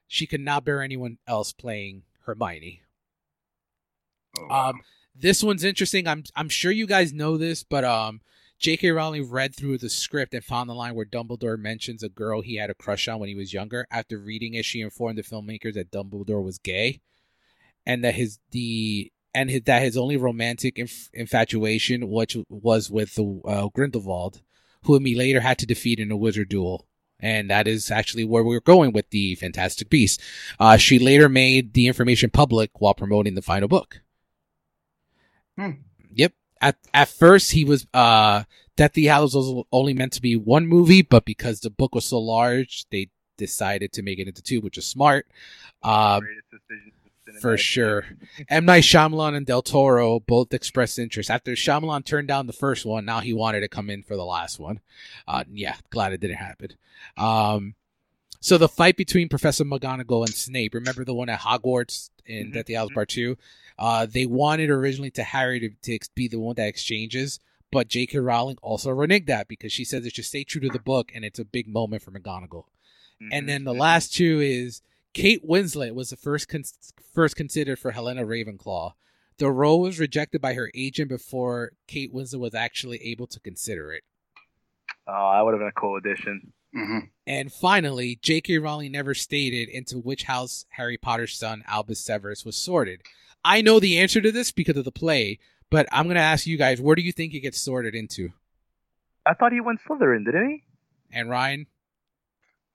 she could not bear anyone else playing Hermione. Oh, wow. Um, this one's interesting. I'm I'm sure you guys know this, but um, J.K. Rowling read through the script and found the line where Dumbledore mentions a girl he had a crush on when he was younger. After reading it, she informed the filmmakers that Dumbledore was gay, and that his the and his, that his only romantic inf- infatuation, which was with the uh, Grindelwald, whom he later had to defeat in a wizard duel. And that is actually where we are going with the Fantastic Beasts. Uh, she later made the information public while promoting the final book. Hmm. Yep. At at first, he was uh Deathly Hallows was only meant to be one movie, but because the book was so large, they decided to make it into two, which is smart. Um, Greatest decision in for sure. M Night Shyamalan and Del Toro both expressed interest. After Shyamalan turned down the first one, now he wanted to come in for the last one. Uh, yeah, glad it didn't happen. Um, so the fight between Professor McGonagall and Snape, remember the one at Hogwarts in Mhm, Deathly Hallows mhm. Part Two? Uh, they wanted originally to Harry to, to be the one that exchanges, but J.K. Rowling also reneged that because she says it should stay true to the book, and it's a big moment for McGonagall. And Mhm, then the mhm. last two is Kate Winslet was the first con- first considered for Helena Ravenclaw. The role was rejected by her agent before Kate Winslet was actually able to consider it. Oh, that would have been a cool addition. Mhm. And finally, J.K. Rowling never stated into which house Harry Potter's son Albus Severus was sorted. I know the answer to this because of the play, but I'm going to ask you guys, where do you think he gets sorted into? I thought he went Slytherin, didn't he? And Ryan,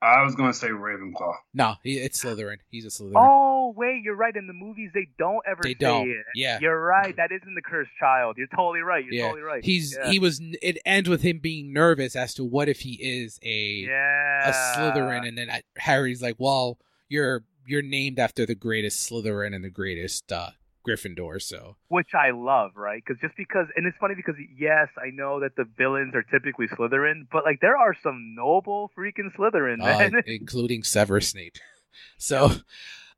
I was gonna say Ravenclaw. No, he, it's Slytherin. He's a Slytherin. Oh wait, you're right. In the movies, they don't ever They say don't. it. Yeah. You're right. That isn't the cursed child. You're totally right. You're yeah, totally right. he's yeah. he was. It ends with him being nervous as to what if he is a yeah. a Slytherin, and then Harry's like, "Well, you're you're named after the greatest Slytherin and the greatest uh, Gryffindor." So which I love, right? Because just because, and it's funny because yes, I know that the villains are typically Slytherin, but like there are some noble freaking Slytherin, uh, man. including Severus Snape. So,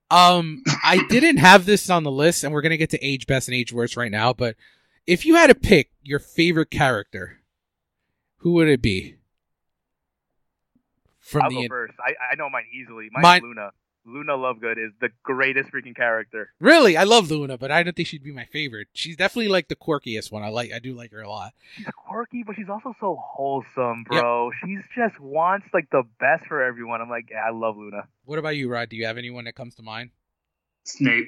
um, I didn't have this on the list, and we're gonna get to age best and age worst right now. But if you had to pick your favorite character, who would it be? From I'll the go in- first. I I know mine easily. Mine's Mine- Luna. Luna Lovegood is the greatest freaking character. really, I love Luna, but I don't think she'd be my favorite. She's definitely like the quirkiest one. I like, I do like her a lot. She's quirky, but she's also so wholesome, bro. She's just wants like the best for everyone. I'm like, yeah, I love Luna. What about you, Rod? Do you have anyone that comes to mind? Snape.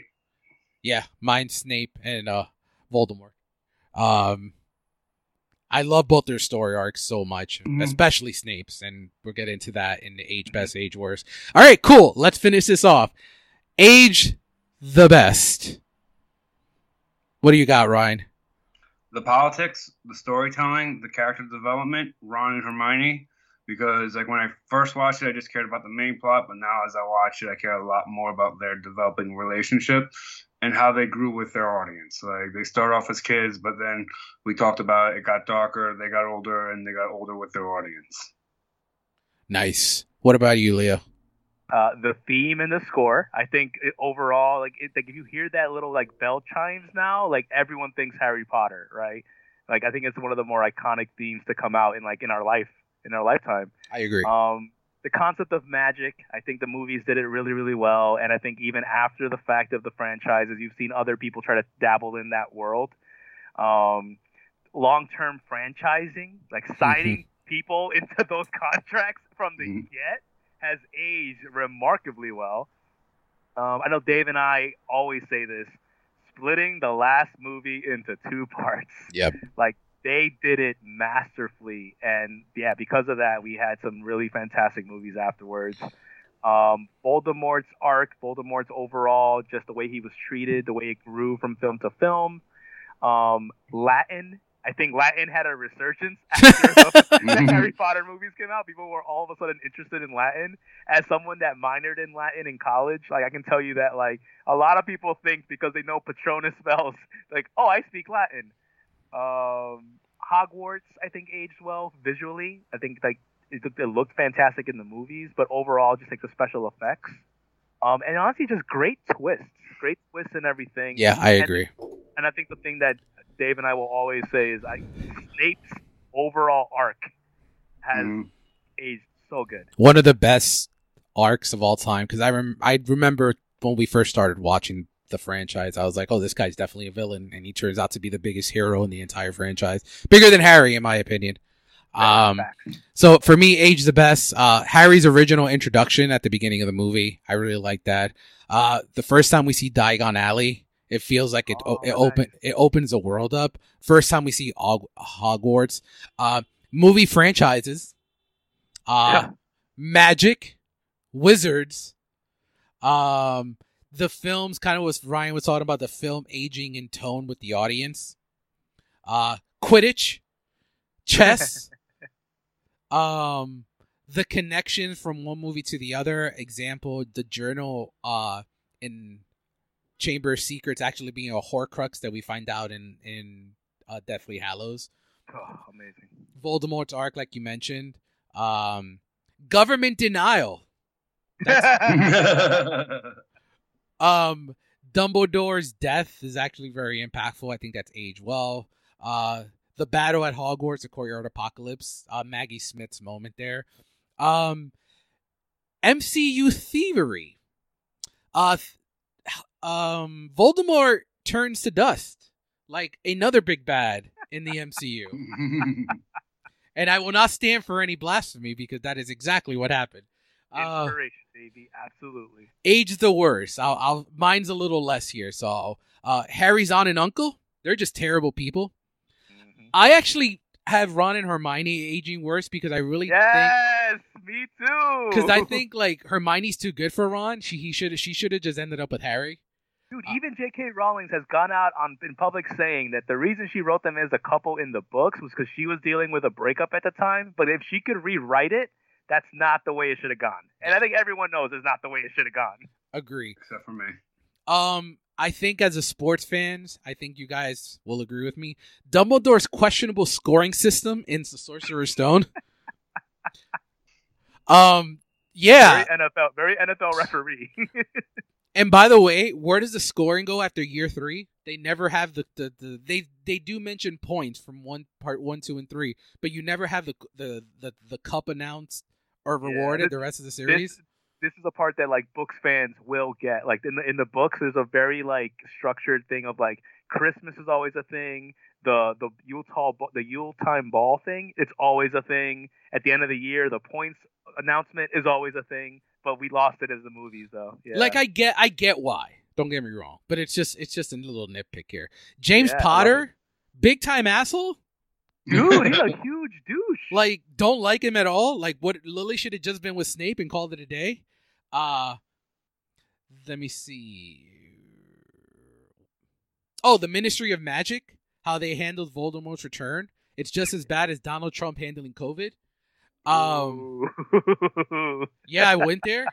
Yeah, mine's Snape and uh Voldemort. Um I love both their story arcs so much, Mhm. especially Snape's, and we'll get into that in the age best, age worst. All right, cool. Let's finish this off. Age the best. What do you got, Ryan? the politics, the storytelling, the character development, Ron and Hermione. Because like when I first watched it, I just cared about the main plot, but now as I watch it, I care a lot more about their developing relationship and how they grew with their audience. Like they start off as kids, but then we talked about it, it got darker, they got older, and they got older with their audience. Nice. What about you, Leo? Uh, the theme and the score, I think it, overall, like, it, like if you hear that little like bell chimes now, like everyone thinks Harry Potter, right? Like I think it's one of the more iconic themes to come out in like in our life, in our lifetime. I agree. Um, the concept of magic, I think the movies did it really, really well, and I think even after the fact of the franchises, you've seen other people try to dabble in that world. Um, long-term franchising, like signing people into those contracts from the Mhm. get, has aged remarkably well. Um, I know Dave and I always say this: splitting the last movie into two parts Yep. They did it masterfully. And yeah because of that we had some really fantastic movies afterwards. Um, voldemort's arc voldemort's overall just the way he was treated the way it grew from film to film. Um, latin i think latin had a resurgence after the, harry potter movies came out. People were all of a sudden interested in latin. As someone that minored in latin in college like i can tell you that like a lot of people think because they know patronus spells like oh i speak latin um, Hogwarts, I think, aged well visually. I think like it, it looked fantastic in the movies, but overall, just like the special effects. Um, and honestly, just great twists, great twists and everything. Yeah, I And- agree. And I think the thing that Dave and I will always say is, I Snape's overall arc has Mhm. aged so good. One of the best arcs of all time because I rem- I remember when we first started watching the franchise, I was like, "Oh, this guy's definitely a villain," and he turns out to be the biggest hero in the entire franchise, bigger than Harry, in my opinion. Um, so for me, age the best. Uh, Harry's original introduction at the beginning of the movie, I really like that. Uh, the first time we see Diagon Alley, it feels like it Oh, it open nice. it opens the world up. First time we see Hogwarts, uh, movie franchises, uh, Yeah. magic, wizards, um, the films kind of was Ryan was talking about the film aging in tone with the audience, uh, Quidditch, chess, um, the connection from one movie to the other. Example, the journal, uh, in Chamber of Secrets actually being a Horcrux that we find out in in uh, Deathly Hallows. Oh, amazing. Voldemort's arc, like you mentioned, um, government denial. Um, Dumbledore's death is actually very impactful. I think that's aged well. Uh, the battle at Hogwarts, the Courtyard Apocalypse, uh, Maggie Smith's moment there. Um, MCU thievery. Uh, um, Voldemort turns to dust like another big bad in the MCU. and I will not stand for any blasphemy because that is exactly what happened. Uh, baby. Absolutely. age the worst. I'll, I'll mine's a little less here. So uh, Harry's aunt and uncle, they're just terrible people. Mhm. I actually have Ron and Hermione aging worse because I really think Yes. Yes, me too. Because I think like Hermione's too good for Ron. She he should she should have just ended up with Harry. Dude, even J.K. Rowling has gone out on in public saying that the reason she wrote them as a couple in the books was because she was dealing with a breakup at the time. But if she could rewrite it, that's not the way it should have gone. And I think everyone knows it's not the way it should have gone. Agree. Except for me. Um, I think as a sports fans, I think you guys will agree with me. Dumbledore's questionable scoring system in the Sorcerer's Stone. um, yeah. Very NFL, very NFL referee. And by the way, where does the scoring go after year three? They never have the, the, the they they do mention points from one part one, two, and three, but you never have the the the, the cup announced or Yeah, rewarded this- the rest of the series. this, this is a part that like books fans will get. Like in the in the books, there's a very like structured thing of like Christmas is always a thing. The the Yuletide ba- the Yuletime ball thing, it's always a thing. At the end of the year, the points announcement is always a thing. But we lost it as the movies, though. Yeah. Like I get I get why. Don't get me wrong, but it's just it's just a little nitpick here. James Yeah, Potter, big time asshole. Dude, he's a huge douche. Like don't like him at all. Like what Lily should have just been with Snape and called it a day. Uh let me see. Oh, the Ministry of Magic, how they handled Voldemort's return. It's just as bad as Donald Trump handling COVID. Um yeah, I went there.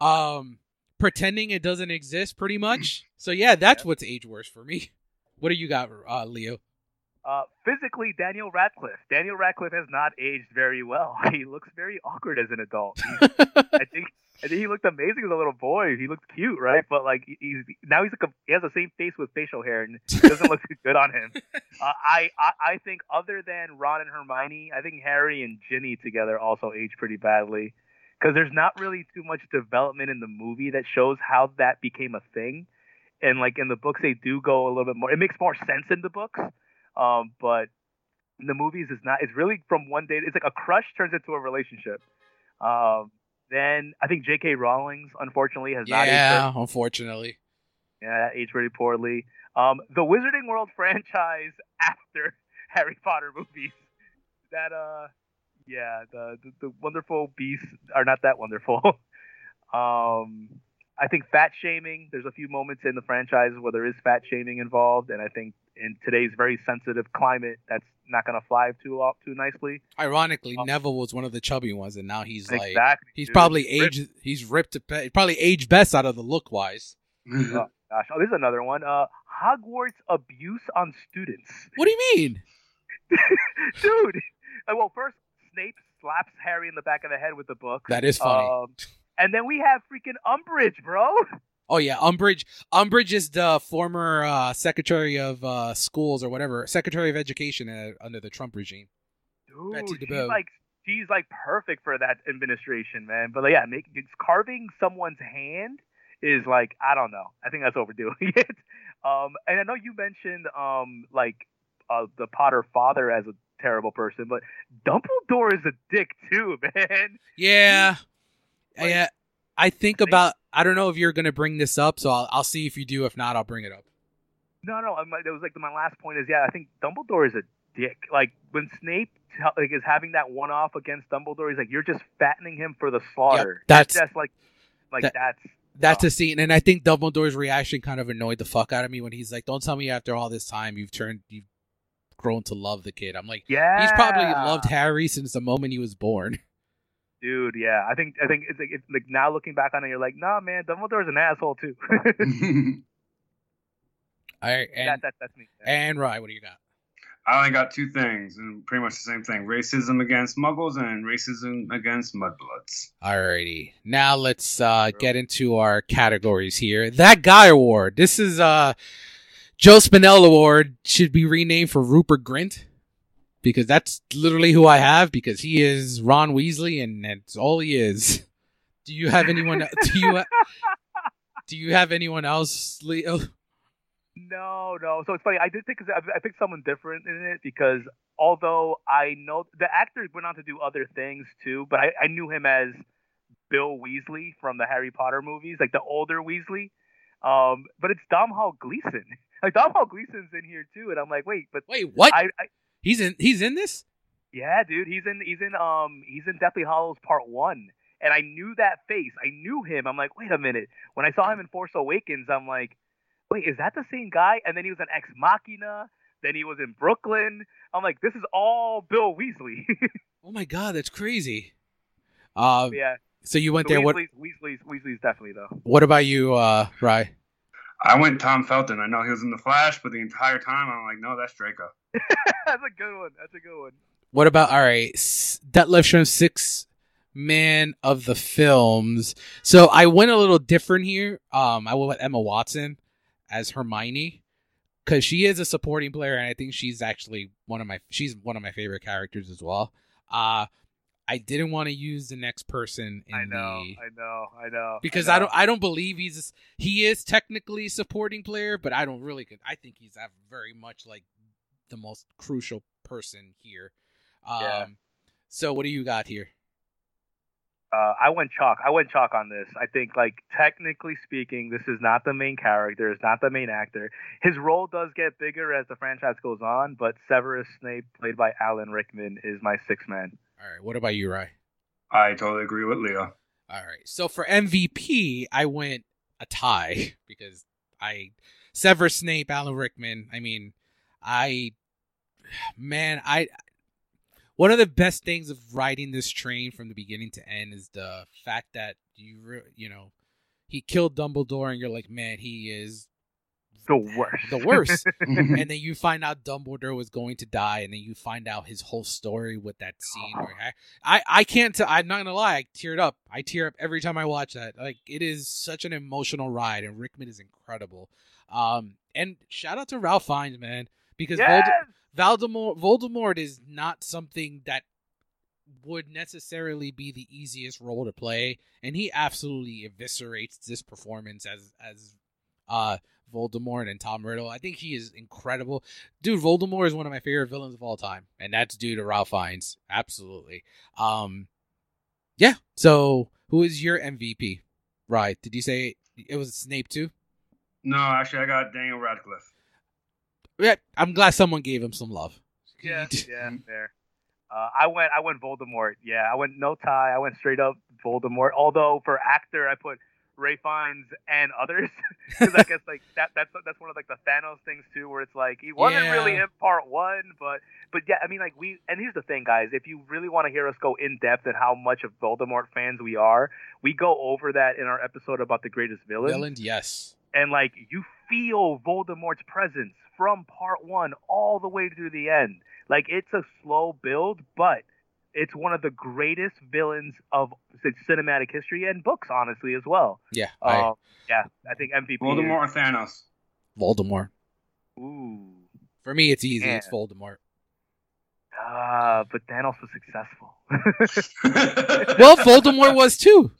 Um pretending it doesn't exist pretty much. So yeah, that's what's age worse for me. What do you got, uh, Leo? Uh, physically, Daniel Radcliffe. Daniel Radcliffe has not aged very well. He looks very awkward as an adult. I think I think he looked amazing as a little boy. He looked cute, right? But like he's now he's like a, he has the same face with facial hair and it doesn't look good on him. Uh, I, I I think other than Ron and Hermione, I think Harry and Ginny together also age pretty badly because there's not really too much development in the movie that shows how that became a thing. And like in the books, they do go a little bit more. It makes more sense in the books, um, but in the movies, it's not. It's really from one day. It's like a crush turns into a relationship. Um, then I think J.K. Rowling's unfortunately, has not yeah, unfortunately. Yeah, that aged pretty poorly. Um, the Wizarding World franchise after Harry Potter movies. That uh, yeah, the the, the wonderful beasts are not that wonderful. um, I think fat shaming. There's a few moments in the franchise where there is fat shaming involved, and I think in today's very sensitive climate, that's not going to fly too too nicely. Ironically, Um, Neville was one of the chubby ones, and now he's like he's dude. probably Ripped. aged. He's ripped. To, pe- probably aged best out of the look wise. Oh, gosh, oh, this is another one. Uh, Hogwarts abuse on students. What do you mean? dude. Uh, well, first Snape slaps Harry in the back of the head with the book. That is funny. Um, and then we have freaking Umbridge, bro. Oh yeah, Umbridge. Umbridge is the former uh, secretary of uh, schools or whatever, secretary of education uh, under the Trump regime. Dude, Betsy she's like she's like perfect for that administration, man. But like, yeah, make, carving someone's hand is like I don't know. I think that's overdoing it. Um, and I know you mentioned um like uh, the Potter father as a terrible person, but Dumbledore is a dick too, man. Yeah, Like, yeah. I think about. I don't know if you're gonna bring this up, so I'll, I'll see if you do. If not, I'll bring it up. No, no. I'm, that was like my last point is yeah. I think Dumbledore is a dick. Like when Snape like is having that one off against Dumbledore, he's like, you're just fattening him for the slaughter. that's- that's like, like that- that's That's a scene, and I think Dumbledore's reaction kind of annoyed the fuck out of me when he's like, "Don't tell me after all this time you've turned, you've grown to love the kid." I'm like, yeah. he's probably loved Harry since the moment he was born. dude. Yeah, I think I think it's like, it's like now looking back on it, you're like, nah, man, Dumbledore's an asshole too. All right, and that, that that's me. and Rye, what do you got? I only got two things, and pretty much the same thing: racism against Muggles and racism against Mudbloods. Alrighty, now let's uh, get into our categories here. That guy award. This is uh, Joe Spinell award should be renamed for Rupert Grint because that's literally who I have because he is Ron Weasley and that's all he is. Do you have anyone? do you ha- do you have anyone else, Leo? No, no. So it's funny. I did think I I picked someone different in it because although I know the actor went on to do other things too, but I, I knew him as Bill Weasley from the Harry Potter movies, like the older Weasley. Um, but it's Domhnall Gleeson. Like Domhnall Gleeson's in here too, and I'm like, wait, but Wait, what? I, I he's in. He's in this. Yeah, dude, he's in he's in um he's in Deathly Hallows Part One, and I knew that face. I knew him. I'm like, wait a minute. When I saw him in Force Awakens, I'm like, wait, is that the same guy? And then he was in Ex Machina. Then he was in Brooklyn. I'm like, this is all Bill Weasley. Oh my god, that's crazy. Uh, yeah. so you went the there. What Weasley's, Weasley's Weasley's definitely though. What about you, uh, Rye? I went Tom Felton. I know he was in the Flash, but the entire time I'm like, no, that's Draco. That's a good one. That's a good one. What about all right? S- Detlef Schrempf, six man of the films. So I went a little different here. Um, I went with Emma Watson as Hermione because she is a supporting player, and I think she's actually one of my she's one of my favorite characters as well. Uh I didn't want to use the next person in I know. the I know. I know. because I, I, don't I don't believe he's he is technically a supporting player, but I don't really I think he's very much like the most crucial person here. Um Yeah. so what do you got here? uh, I went chalk. I went chalk on this. I think, like technically speaking, this is not the main character. It's not the main actor. His role does get bigger as the franchise goes on, but Severus Snape, played by Alan Rickman, is my sixth man. All right, what about you, Rye? I totally agree with Leo. All right. So for MVP, I went a tie because I Severus Snape, Alan Rickman. I mean, I man, I one of the best things of riding this train from the beginning to end is the fact that you you know he killed Dumbledore and you're like, man, he is The worst. the worst. and then you find out Dumbledore was going to die, and then you find out his whole story with that scene. Where I, I, I can't. T- I'm not gonna lie. I teared up. I tear up every time I watch that. Like it is such an emotional ride, and Rickman is incredible. Um, and shout out to Ralph Fiennes, man, because yes! Vold- Voldemort, Voldemort is not something that would necessarily be the easiest role to play, and he absolutely eviscerates this performance as as uh Voldemort and Tom Riddle. I think he is incredible. Dude, Voldemort is one of my favorite villains of all time, and that's due to Ralph Fiennes. Absolutely. Um yeah. So, who is your MVP? Right. Did you say it was Snape too? No, actually, I got Daniel Radcliffe. Yeah, I'm glad someone gave him some love. Yeah, yeah, fair. Uh, I went, I went Voldemort. Yeah, I went no tie. I went straight up Voldemort. Although for actor, I put Ralph Fiennes and others because I guess like that that's that's one of like the Thanos things too, where it's like he wasn't Yeah. really in part one, but but yeah, I mean like we and here's the thing, guys. If you really want to hear us go in depth and how much of Voldemort fans we are, we go over that in our episode about the greatest villains Villains, yes. and like you feel Voldemort's presence from part one all the way to the end. Like it's a slow build, but it's one of the greatest villains of cinematic history and books, honestly, as well. Yeah. I, Uh, yeah, I think MVP. Voldemort or Thanos? Voldemort. Ooh, For me, it's easy. It's Voldemort. ah, but Thanos was successful. Well, Voldemort was too.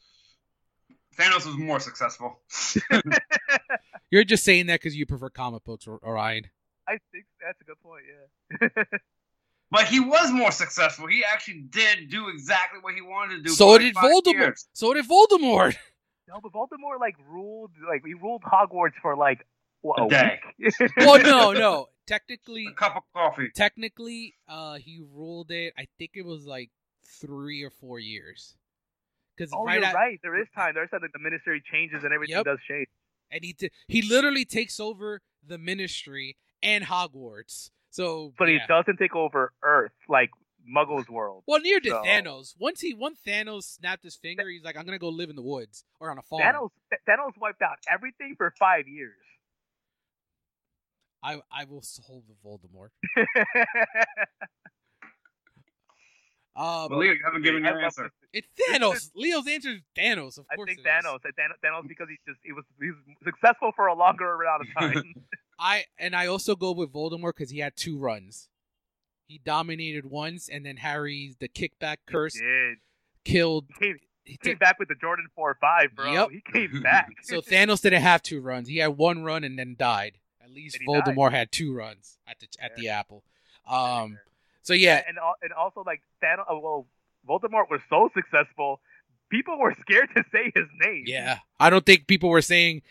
Thanos was more successful. You're just saying that because you prefer comic books, or Orion. I think that's a good point. Yeah. But he was more successful. He actually did do exactly what he wanted to do. So did Voldemort. years. So did Voldemort. no, but Voldemort like ruled like he ruled Hogwarts for like what, A a, day. week. well, no, no. Technically, A cup of coffee. technically, uh, he ruled it. I think it was like three or four years. Because Oh, right you're at, right. There is time. There's time that the ministry changes and everything Yep. does change. and he t- he literally takes over the ministry and Hogwarts. So, But yeah. he doesn't take over Earth like Muggles world. Well, near to So- Thanos. Once he, once Thanos snapped his finger, he's like, "I'm gonna go live in the woods or on a farm." Thanos, Thanos wiped out everything for five years. I, I will hold the Voldemort. Uh, But Leo, you haven't given I your answer. it's Thanos. Leo's answer is Thanos. Of course, I think it is. Thanos. I Thanos, Thanos because he just he was he was successful for a longer amount of time. I and I also go with Voldemort because he had two runs. He dominated once, and then Harry, the kickback curse, killed. he came, He came back with the Jordan four five, bro. Yep. He came back. so Thanos didn't have two runs. He had one run and then died. At least he died. Voldemort had two runs at the at Yeah. the apple. Um. So yeah, and and also like Thanos. oh, Well, Voldemort was so successful, people were scared to say his name. yeah. I don't think people were saying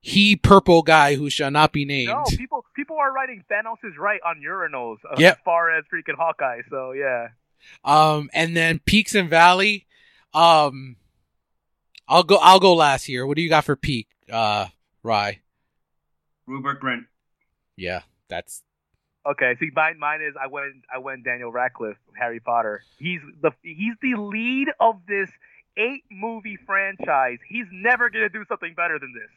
he purple guy who shall not be named. No, people people are writing Thanos is right on urinals uh, Yep. as far as freaking Hawkeye. So yeah. Um, and then Peaks and Valley. Um, I'll go. I'll go last here. What do you got for Peak? Uh, Rye. Rupert Grint. Yeah, that's Okay, see, mine, mine is I went I went Daniel Radcliffe, Harry Potter. He's the he's the lead of this eight movie franchise. He's never gonna do something better than this.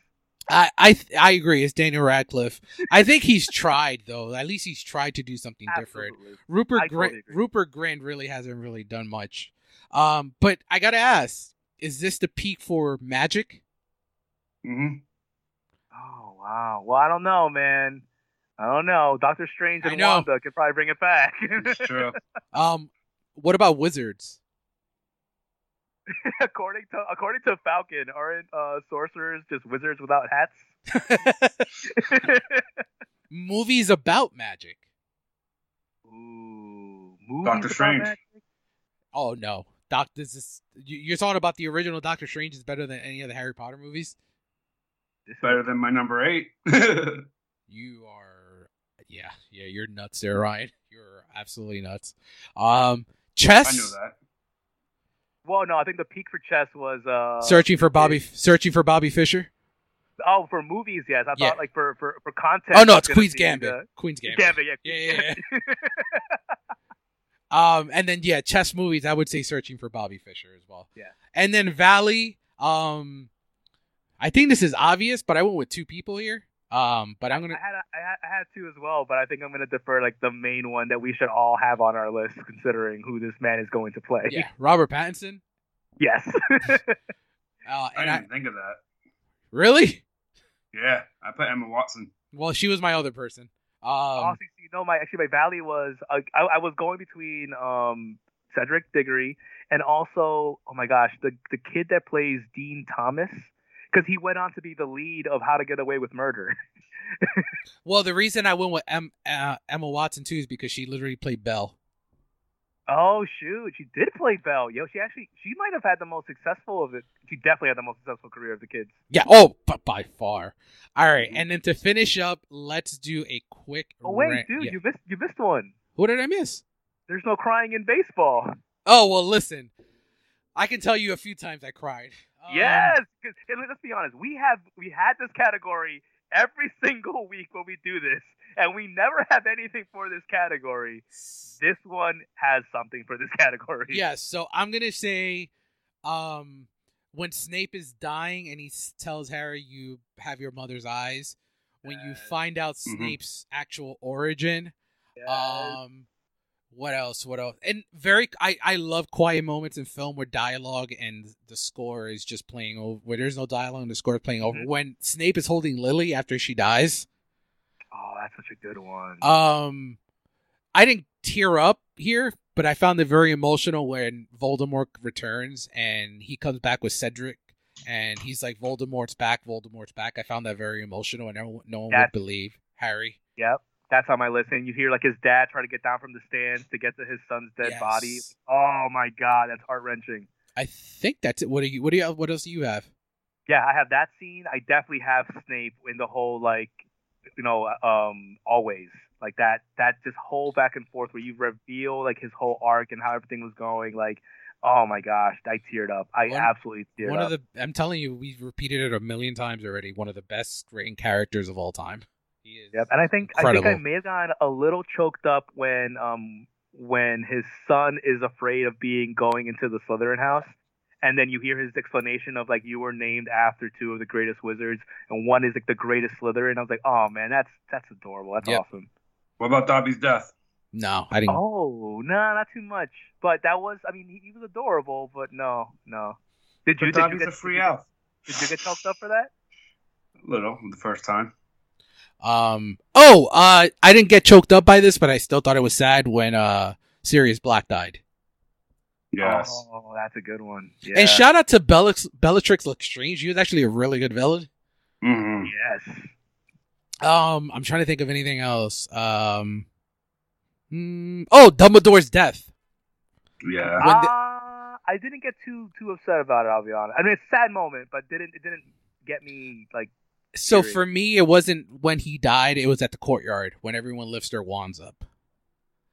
I I th- I agree. It's Daniel Radcliffe. I think he's tried though. At least he's tried to do something different. Rupert I totally Grint. Rupert Grint really hasn't really done much. Um, but I gotta ask: Is this the peak for magic? hmm Oh wow. Well, I don't know, man. I don't know. Doctor Strange and. Wanda could probably bring it back. It's true. Um, what about wizards? according to according to Falcon, aren't uh, sorcerers just wizards without hats? Movies about magic. Ooh, Doctor Strange. magic? Oh no, Doc. This is you- you're talking about the original Doctor Strange is better than any of the Harry Potter movies. This is- Better than my number eight. You are, yeah, yeah. You're nuts there, Ryan. You're absolutely nuts. Um, chess. I know that. Well, no, I think the peak for chess was uh Searching for Bobby. Searching for Bobby Fischer. Oh, for movies, yes. I Yeah. thought like for for for content. Oh no, it's Queen's Gambit. the- Queen's Gambit. Gambit, yeah. Yeah, Queen's yeah, Um, and then yeah, chess movies. I would say searching for Bobby Fischer as well. Yeah. And then Valley. Um, I think this is obvious, but I went with two people here. Um, but I'm gonna. had, a, I had I had two as well, but I think I'm gonna defer like the main one that we should all have on our list, considering who this man is going to play. Yeah, Robert Pattinson. Yes. Uh, I and didn't I think of that. really. Yeah, I put Emma Watson. Well, she was my other person. Um, also, you know, my actually my valley was uh, I, I was going between um Cedric Diggory and also oh my gosh the the kid that plays Dean Thomas because he went on to be the lead of How to Get Away with Murder. well, the reason I went with em, uh, Emma Watson too is because she literally played Belle. Oh shoot, she did play Belle. Yo, she actually she might have had the most successful of it. She definitely had the most successful career of the kids. Yeah. Oh, but by far. All right, and then to finish up, let's do a quick. Oh wait, rant- dude, yeah. you missed you missed one. What did I miss? There's no crying in baseball. Oh well, listen. I can tell you a few times I cried. Um, yes, 'cause- and let's be honest, we have we had this category every single week when we do this, and we never have anything for this category. This one has something for this category. Yes. So I'm gonna say, um, when Snape is dying and he tells Harry, "You have your mother's eyes." When you find out Mhm. Snape's actual origin, Yes. Um, what else? What else? And very, I I love quiet moments in film where dialogue and the score is just playing over. Where there's no dialogue and the score is playing over. Mhm. When Snape is holding Lily after she dies. oh, that's such a good one. Um, I didn't tear up here, but I found it very emotional when Voldemort returns and he comes back with Cedric. And he's like, Voldemort's back, Voldemort's back. I found that very emotional, and no no one would believe Harry. Yep. That's on my list. And you hear like his dad try to get down from the stands to get to his son's dead Yes. body. Oh my god, that's heart wrenching. I think that's it. What do you? What do you? What else do you have? Yeah, I have that scene. I definitely have Snape in the whole like, you know, um, always like that. That just whole back and forth where you reveal like his whole arc and how everything was going. Like, oh my gosh, I teared up. I One- absolutely teared one up. of the i'm telling you we've repeated it a million times already one of the best written characters of all time he is Yep, and I think I think I may have gotten a little choked up when um when his son is afraid of being going into the Slytherin house, and then you hear his explanation of like you were named after two of the greatest wizards, and one is like the greatest Slytherin. I was like, oh man, that's that's adorable. That's Yep. awesome. What about Dobby's death? no i didn't Oh no, not too much, but that was I mean he, he was adorable, but no, no. Did you But did you get a free did you, out. Did you get choked up for that? A little, the first time. Um oh uh i didn't get choked up by this but i still thought it was sad when uh sirius black died Yes. Oh, that's a good one. Yeah. and shout out to Bellatrix, bellatrix lestrange he was actually a really good villain Mm-hmm. yes. um i'm trying to think of anything else um mm, oh dumbledore's death Yeah. When the- uh, I didn't get too too upset about it. I'll be honest. I mean, it's a sad moment, but didn't it didn't get me like So Period. for me, it wasn't when he died. It was at the courtyard when everyone lifts their wands up,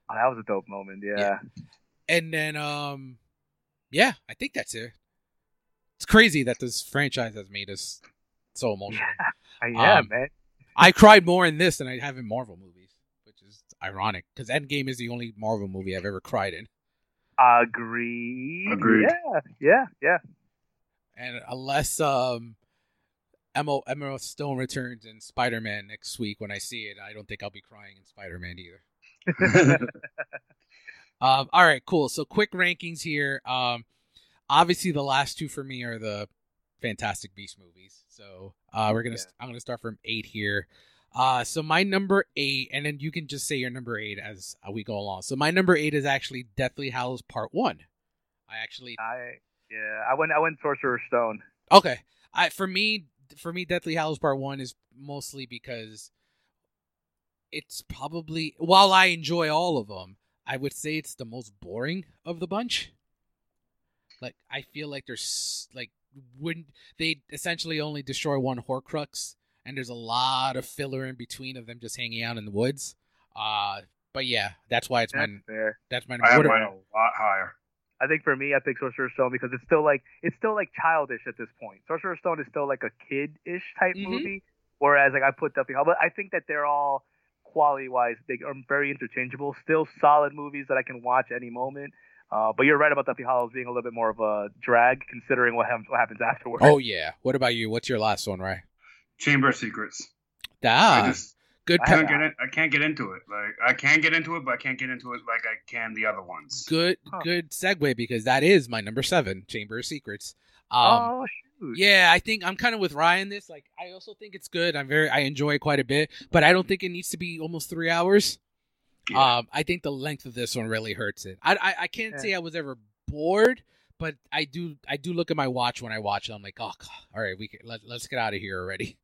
Oh, that was a dope moment. Yeah. Yeah. and then um, yeah, I think that's it. It's crazy that this franchise has made us so emotional. Uh, yeah, Um, man. I cried more in this than I have in Marvel movies, which is ironic because Endgame is the only Marvel movie I've ever cried in. Agreed. Agreed. Yeah, yeah, yeah. And unless um, Emma Emma Stone returns in Spider Man next week when I see it, I don't think I'll be crying in Spider Man either. Um, all right, cool. So quick rankings here. Um, obviously the last two for me are the Fantastic Beast movies. So uh, we're gonna Yeah. I'm gonna start from eight here. Uh, so my number eight, and then you can just say your number eight as uh, we go along. So my number eight is actually Deathly Hallows Part One. I actually I yeah, I went I went Sorcerer's Stone. Okay. I for me for me Deathly Hallows Part 1 is mostly because it's probably while I enjoy all of them, I would say it's the most boring of the bunch. Like I feel like there's like wouldn't they essentially only destroy one Horcrux and there's a lot of filler in between of them just hanging out in the woods. Uh but yeah, that's why it's my That's fair. that's my I have mine a lot higher. I think for me, I pick Sorcerer's Stone because it's still like it's still like childish at this point. Sorcerer's Stone is still like a kid-ish type Mhm. movie, whereas like I put Deathly Hallows. But I think that they're all quality-wise they are very interchangeable. Still solid movies that I can watch any moment. Uh, but you're right about Deathly Hallows being a little bit more of a drag, considering what, happens what happens afterwards. Oh yeah. What about you? What's your last one, right? Chamber of Secrets. Ah, I just good I can't pick. get it. I can't get into it. Like I can get into it, but I can't get into it like I can the other ones. good Huh. good segue because that is my number seven chamber of secrets um oh shoot! yeah i think i'm kind of with ryan this like i also think it's good i'm very i enjoy it quite a bit but i don't think it needs to be almost three hours Yeah. um i think the length of this one really hurts it i i, I can't Yeah. say i was ever bored but i do i do look at my watch when i watch it i'm like oh God, all right we can let, let's get out of here already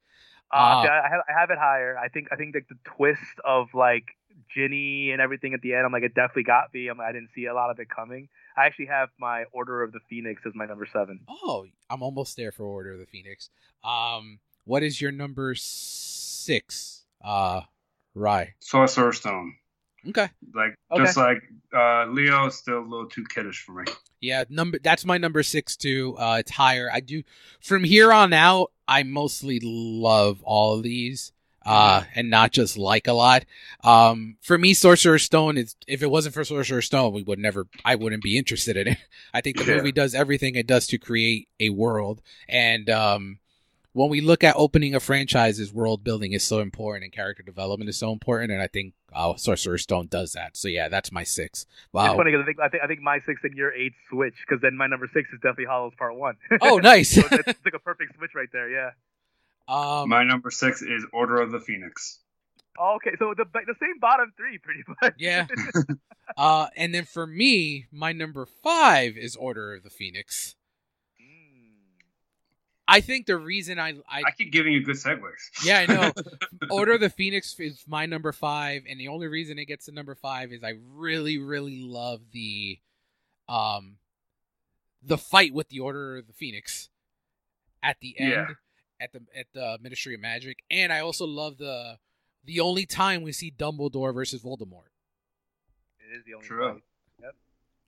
Uh, Uh, see, I, have, I have it higher. I think I think like the twist of like Ginny and everything at the end. I'm like it definitely got me. I'm, I didn't see a lot of it coming. I actually have my Order of the Phoenix as my number seven. oh i'm almost there for order of the phoenix um what is your number six uh rye Sorcerer's Stone. Okay Like Okay. just like uh, Leo is still a little too kiddish for me. Yeah, number that's my number six too. Uh, it's higher. I do from here on out. I mostly love all of these, uh, and not just like a lot. Um, for me, Sorcerer's Stone is if it wasn't for Sorcerer's Stone, we would never. I wouldn't be interested in it. I think the Yeah. movie does everything it does to create a world, and um, when we look at opening a franchise's world building is so important and character development is so important, and I think uh, Sorcerer's Stone does that. So yeah, that's my six. It's Wow. funny because I think I think I think my six and your eight switch because then my number six is definitely Hallows Part One. Oh, nice. so it's, it's like a perfect switch right there. Yeah. um, My number six is Order of the Phoenix. Oh, okay, so the the same bottom three pretty much. Yeah. Uh, and then for me, my number five is Order of the Phoenix. I think the reason I, I, I keep giving you good segues. yeah, I know. Order of the Phoenix is my number five, and the only reason it gets to number five is I really, really love the, um, the fight with the Order of the Phoenix at the end Yeah. at the at the Ministry of Magic, and I also love the the only time we see Dumbledore versus Voldemort. It is the only. True. fight.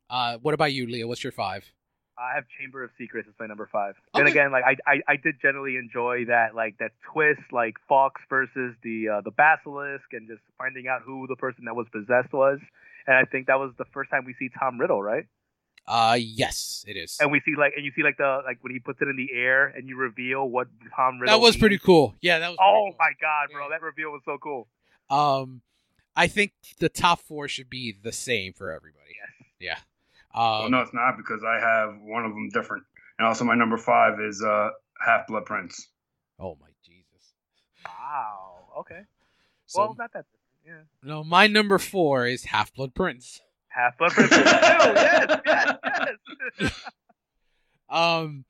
Uh, what about you, Leo? What's your five? I have Chamber of Secrets as my number five. And again, like I, I, I did generally enjoy that, like that twist, like Fawkes versus the uh, the basilisk, and just finding out who the person that was possessed was. And I think that was the first time we see Tom Riddle, right? Uh, yes, it is. And we see like, and you see like the like when he puts it in the air, and you reveal what Tom Riddle. That was means. pretty cool. Yeah, that was. Oh pretty my god, bro! Yeah. That reveal was so cool. cool. Um, I think the top four should be the same for everybody. Yes. Um, well, no, it's not because I have one of them different. And also, my number five is uh, Half Blood Prince. Oh my Jesus. Wow. Okay. So well, not that. different. Yeah. no, my number four is Half Blood Prince. Half Blood Prince. too. yes, yes, yes. Um,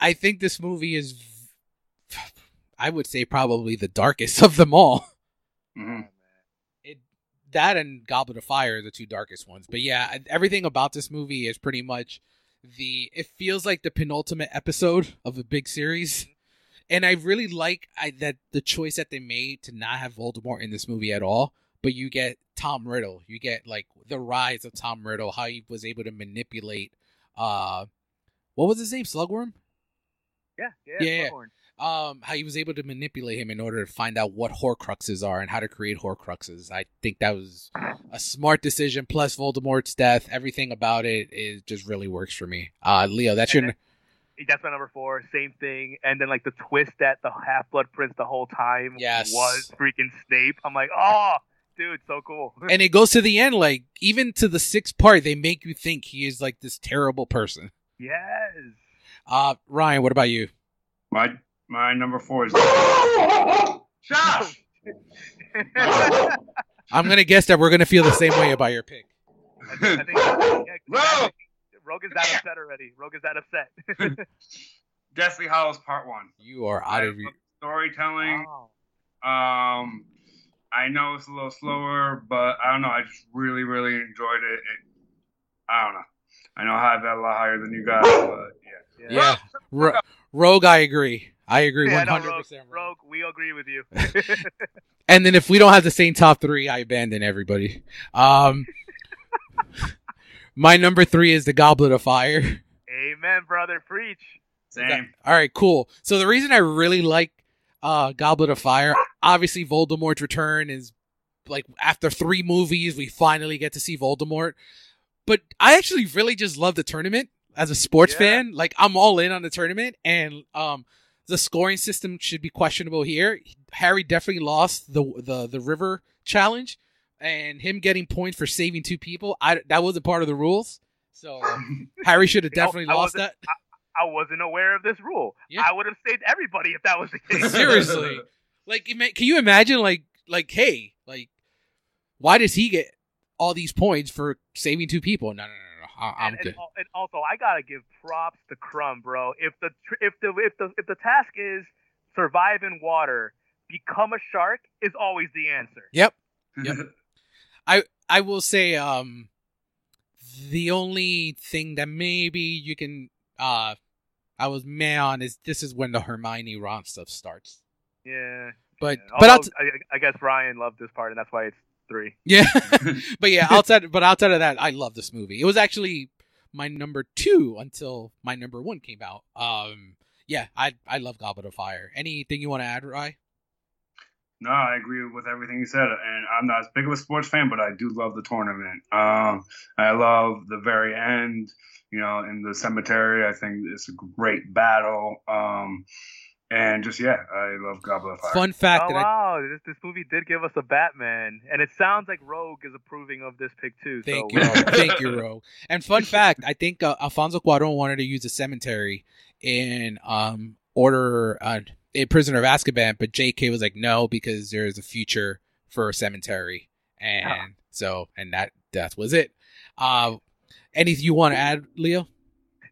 I think this movie is, I would say, probably the darkest of them all. hmm It that and Goblet of Fire are the two darkest ones. But yeah, everything about this movie is pretty much the. It feels like the penultimate episode of a big series. and I really like I, that the choice that they made to not have Voldemort in this movie at all, but you get Tom Riddle. You get like the rise of Tom Riddle, how he was able to manipulate. Uh, what was his name? Slugworm. Yeah, yeah, Yeah, yeah. Slughorn. Um, how he was able to manipulate him in order to find out what Horcruxes are and how to create Horcruxes. I think that was a smart decision. Plus Voldemort's death, everything about it is just really works for me. Uh, Leo, that's your. And That's my number four. Same thing. And then like the twist that the Half Blood Prince the whole time Yes. was freaking Snape. I'm like, oh, dude, so cool. and it goes to the end like even to the sixth part they make you think he is like this terrible person yes. uh ryan what about you My my number four is Josh. i'm gonna guess that we're gonna feel the same way about your pick I think, I think, yeah, Rogue! Rogue is that upset already. Rogue is that upset. Deathly Hallows Part One. you are out of your Storytelling. Oh. Um, I know it's a little slower, but I don't know. I just really, really enjoyed it. it I don't know. I know I have that a lot higher than you guys, but yeah. yeah Ro- rogue i agree i agree 100% Rogue, Rogue. Rogue, we agree with you. and then if we don't have the same top three i abandon everybody um my number three is the goblet of fire Amen, brother. Preach. Same. All right, cool. So the reason I really like uh Goblet of Fire, obviously Voldemort's return is like after three movies, we finally get to see Voldemort. But I actually really just love the tournament as a sports Yeah. fan. Like I'm all in on the tournament and um the scoring system should be questionable here. Harry definitely lost the the the river challenge and him getting points for saving two people. I that wasn't part of the rules. So um, Harry should have You know, definitely lost that. I wasn't aware of this rule. Yeah. I would have saved everybody if that was the case. Seriously. Like, can you imagine, like, like, hey, like, why does he get all these points for saving two people? No, no, no. I- I'm and, good. and, and also, I gotta give props to Krum, bro. If the if the if the if the task is survive in water, become a shark is always the answer. Yep. Yep. I I will say, um, the only thing that maybe you can, uh, I was meh on is this is when the Hermione Ron stuff starts. Yeah. But, yeah. but Although, I'll, I, I guess Ryan loved this part, and that's why it's three. yeah, but yeah, outside, but outside of that, I love this movie. It was actually my number two until my number one came out. Um, yeah, I I love Goblet of Fire. Anything you want to add, Rye? No, I agree with everything you said, and I'm not as big of a sports fan, but I do love the tournament. Um, I love the very end, you know, in the cemetery. I think it's a great battle. Um, and just yeah, I love Goblet of Fire. Fun fact oh that I wow, this this movie did give us a Batman, and it sounds like Rogue is approving of this pick too. Thank so you, thank you, Ro. And fun fact, I think uh, Alfonso Cuarón wanted to use a cemetery in um Order uh, in Prisoner of Azkaban, but J.K. was like, no, because there's a future for a cemetery, and Ah. so and that that was it. Uh, anything you want to add, Leo?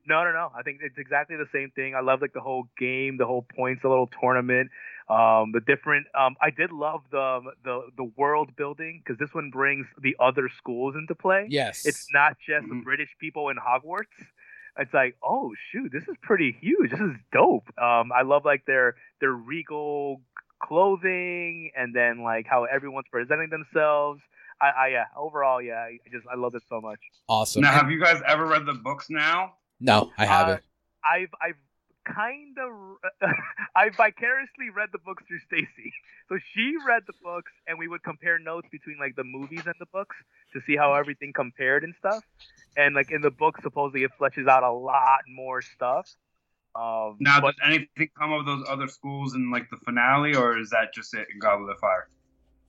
No, no, no. I think it's exactly the same thing. I love like the whole game, the whole points, the little tournament, um, the different. Um, I did love the the the world building because this one brings the other schools into play. Yes, It's not just the Mhm. British people in Hogwarts. It's like, oh shoot, this is pretty huge. This is dope. Um, I love like their their regal clothing and then like how everyone's presenting themselves. I, I yeah, overall, yeah, I just I love it so much. awesome. now, have you guys ever read the books now? No, I haven't. I've I've kind of I vicariously read the books through Stacy. So she read the books, and we would compare notes between like the movies and the books to see how everything compared and stuff. And like in the book, supposedly it fleshes out a lot more stuff. Um, Now, but does anything come of those other schools in like the finale, or is that just it in Goblet of Fire?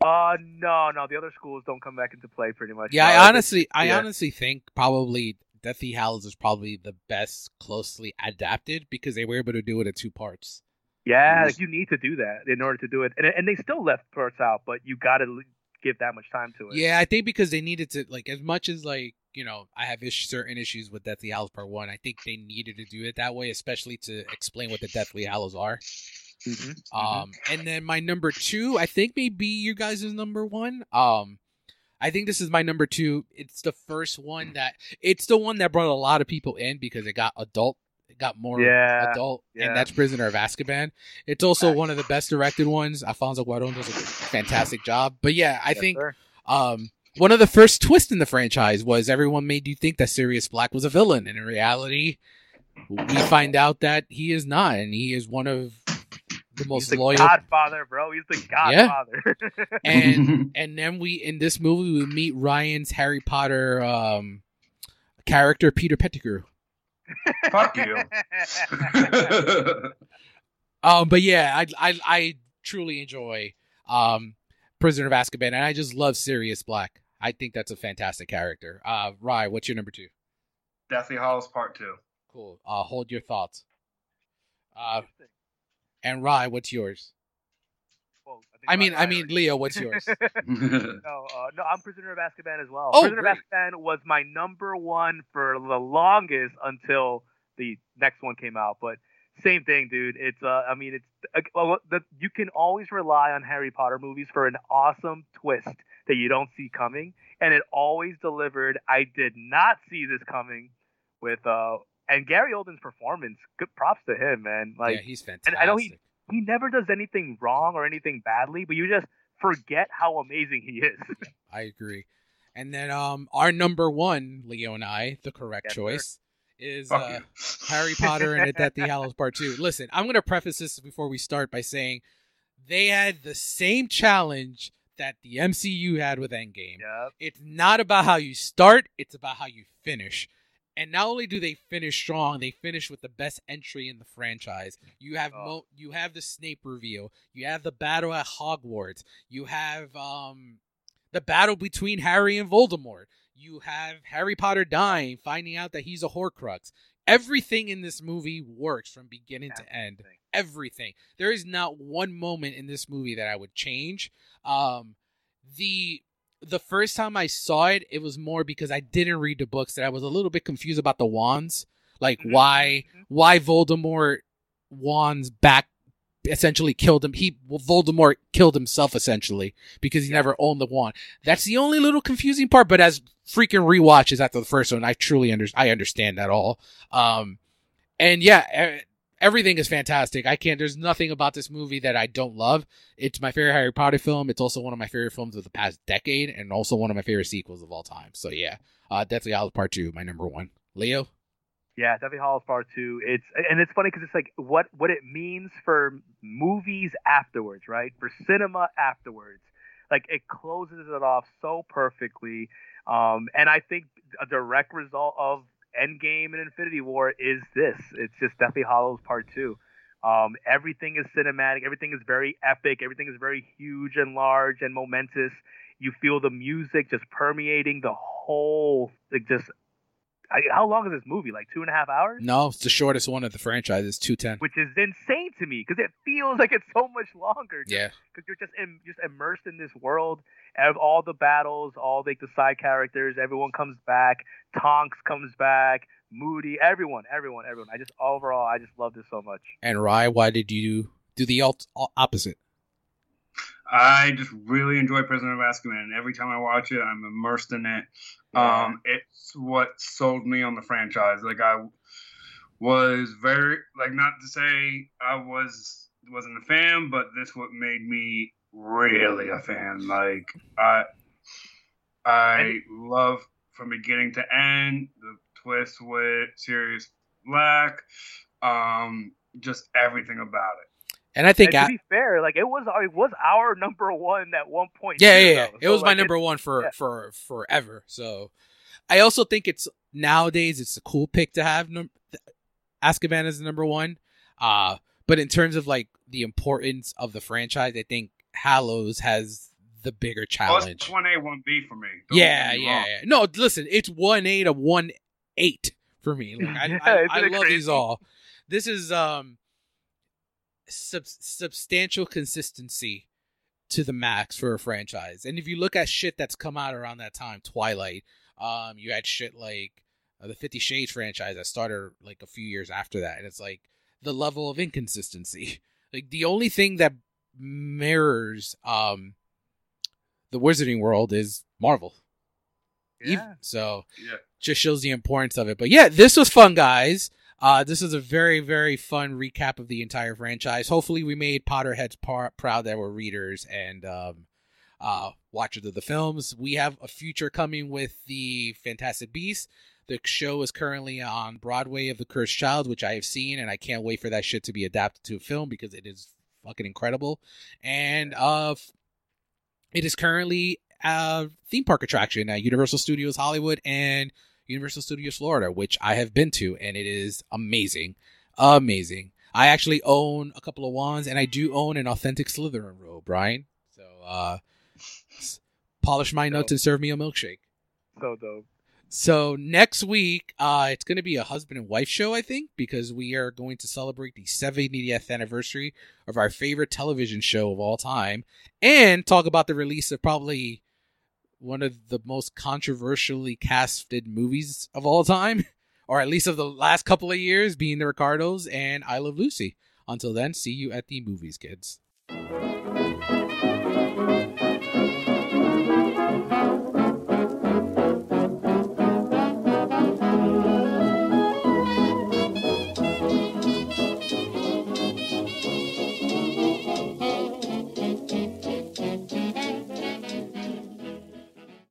uh, no, no, the other schools don't come back into play pretty much. yeah, Uh, I honestly, I yeah. honestly think probably Deathly Hallows is probably the best closely adapted because they were able to do it in two parts. yeah, like you need to do that in order to do it, and and they still left parts out, but you got to give that much time to it. Yeah, I think because they needed to like as much as like you know I have ish- certain issues with Deathly Hallows Part One. I think they needed to do it that way, especially to explain what the Deathly Hallows are. Mhm. Um, and then my number two, I think maybe you guys is number one. Um, I think this is my number two. It's the first one that it's the one that brought a lot of people in because it got adult it got more Yeah, adult, yeah. and that's Prisoner of Azkaban. It's also one of the best directed ones. Alfonso Cuarón does a fantastic job. But yeah, I Yes, think sir. um, one of the first twists in the franchise was everyone made you think that Sirius Black was a villain, and in reality, we find out that he is not, and he is one of the he's most the loyal. Godfather, bro. He's the Godfather. Yeah. And and then we in this movie we meet Ryan's Harry Potter um, character Peter Pettigrew. Fuck you. Um, but yeah, I I I truly enjoy um Prisoner of Azkaban, and I just love Sirius Black. I think that's a fantastic character. Uh, Rye, what's your number two? Deathly Hallows Part Two. Cool. Uh, hold your thoughts. Uh, and Rye, what's yours? Well, think I mean, I mean, Leo, what's yours? no, uh, no, I'm Prisoner of Azkaban as well. Oh, Prisoner great. of Azkaban was my number one for the longest until the next one came out. But same thing, dude. It's, uh, I mean, it's, uh, well, the, you can always rely on Harry Potter movies for an awesome twist that you don't see coming, and it always delivered. I did not see this coming with, uh, and Gary Oldman's performance. Good props to him, man. Like, yeah, he's fantastic. And I know he- he never does anything wrong or anything badly, but you just forget how amazing he is. I agree. And then um, our number one, Leo and I, the correct Yes, sir. choice is uh. Harry Potter and the Deathly Hallows Part Two. Listen, I'm gonna preface this before we start by saying they had the same challenge that the MCU had with Endgame. yep. It's not about how you start; it's about how you finish. And not only do they finish strong, they finish with the best entry in the franchise. You have Oh. mo- you have the Snape reveal, you have the battle at Hogwarts, you have um the battle between Harry and Voldemort. You have Harry Potter dying, finding out that he's a Horcrux. Everything in this movie works from beginning to end. Everything. Everything. There is not one moment in this movie that I would change. Um, the the first time I saw it, it was more because I didn't read the books that I was a little bit confused about the wands, like Mhm, why why Voldemort wands back essentially killed him. He well, Voldemort killed himself essentially because he Yeah. never owned the wand. That's the only little confusing part. But as freaking rewatches after the first one, I truly under I understand that all. Um, and yeah, e- everything is fantastic. I can't. There's nothing about this movie that I don't love. It's my favorite Harry Potter film. It's also one of my favorite films of the past decade, and also one of my favorite sequels of all time. So yeah, uh, Deathly Hallows Part Two, my number one. Leo. Yeah, Deathly Hallows Part Two. It's and it's funny because it's like what what it means for movies afterwards, right? For cinema afterwards, like it closes it off so perfectly. Um, and I think a direct result of Endgame and Infinity War is this. It's just Deathly Hallows Part Two. Um, everything is cinematic. Everything is very epic. Everything is very huge and large and momentous. You feel the music just permeating the whole, like just I, how long is this movie? Like two and a half hours? No, it's the shortest one of the franchise. It's two ten. Which is insane to me because it feels like it's so much longer. Yeah, Because you're just in, just immersed in this world of all the battles, all like the side characters. Everyone comes back. Tonks comes back. Moody. Everyone. Everyone. Everyone. I just overall, I just love this so much. and Rye, why did you do the alt- opposite? I just really enjoy Prisoner of Azkaban. Every time I watch it, I'm immersed in it. Yeah. Um, it's what sold me on the franchise. Like I was very like not to say I was wasn't a fan, but this what made me really a fan. Like I I love from beginning to end the twist with Sirius Black, um, just everything about it. And I think and I, to be fair, like it was, it was our number one at one point. yeah, too, yeah, yeah. though. It So, was my number one for yeah. for forever. So I also think it's nowadays it's a cool pick to have num- Azkaban as the number one. Uh but in terms of like the importance of the franchise, I think Hallows has the bigger challenge. one A, one B for me. Don't yeah, me yeah, yeah. No, listen, it's one A to one eight for me. Like, I, Yeah, I, I love crazy? these all. This is um sub- substantial consistency to the max for a franchise. And if you look at shit that's come out around that time, Twilight, um, you had shit like uh, the Fifty Shades franchise that started like a few years after that, and it's like the level of inconsistency. Like the only thing that mirrors um the Wizarding World is Marvel. Yeah. So Yeah. just shows the importance of it. But yeah, this was fun, guys. Uh, this is a very, very fun recap of the entire franchise. Hopefully, we made Potterheads par- proud that we're readers and um, uh, watchers of the films. We have a future coming with the Fantastic Beasts. The show is currently on Broadway of The Cursed Child, which I have seen, and I can't wait for that shit to be adapted to a film because it is fucking incredible. And uh, it is currently a theme park attraction at Universal Studios Hollywood and Universal Studios Florida, which I have been to, and it is amazing. Amazing. I actually own a couple of wands, and I do own an authentic Slytherin robe, Brian. So, uh, polish my nuts and serve me a milkshake. So dope. So next week, uh, it's going to be a husband and wife show, I think, because we are going to celebrate the 70th anniversary of our favorite television show of all time, and talk about the release of probably one of the most controversially casted movies of all time, or at least of the last couple of years, being The Ricardos and I Love Lucy. Until then, see you at the movies, kids.